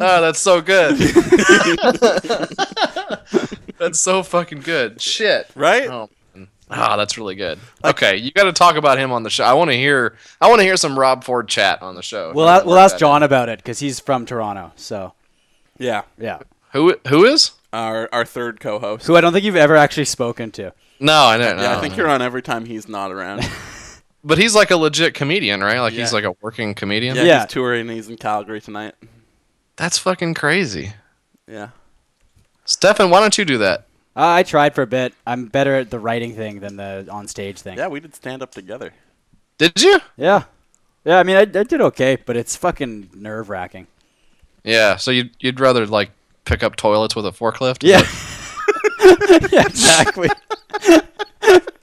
oh, that's so good. That's so fucking good. Shit.
Right?
Oh, man. Ah, that's really good. Okay, you got to talk about him on the show. I want to hear. I want to hear some Rob Ford chat on the show.
We'll, a- we'll ask John about it because he's from Toronto. So
Yeah.
yeah,
Who who is?
Our our third co-host.
who I don't think you've ever actually spoken to.
No, I don't know.
Yeah, I think you're on every time he's not around.
But he's like a legit comedian, right? Like he's like a working comedian.
Yeah, he's touring. He's in Calgary tonight.
That's fucking crazy.
Yeah.
Stefan, why don't you do that?
Uh, I tried for a bit. I'm better at the writing thing than the on stage thing.
Yeah, we did stand up together.
Did you?
Yeah. Yeah, I mean, I, I did okay, but it's fucking nerve wracking.
Yeah. So you'd you'd rather like pick up toilets with a forklift?
Yeah. yeah, exactly.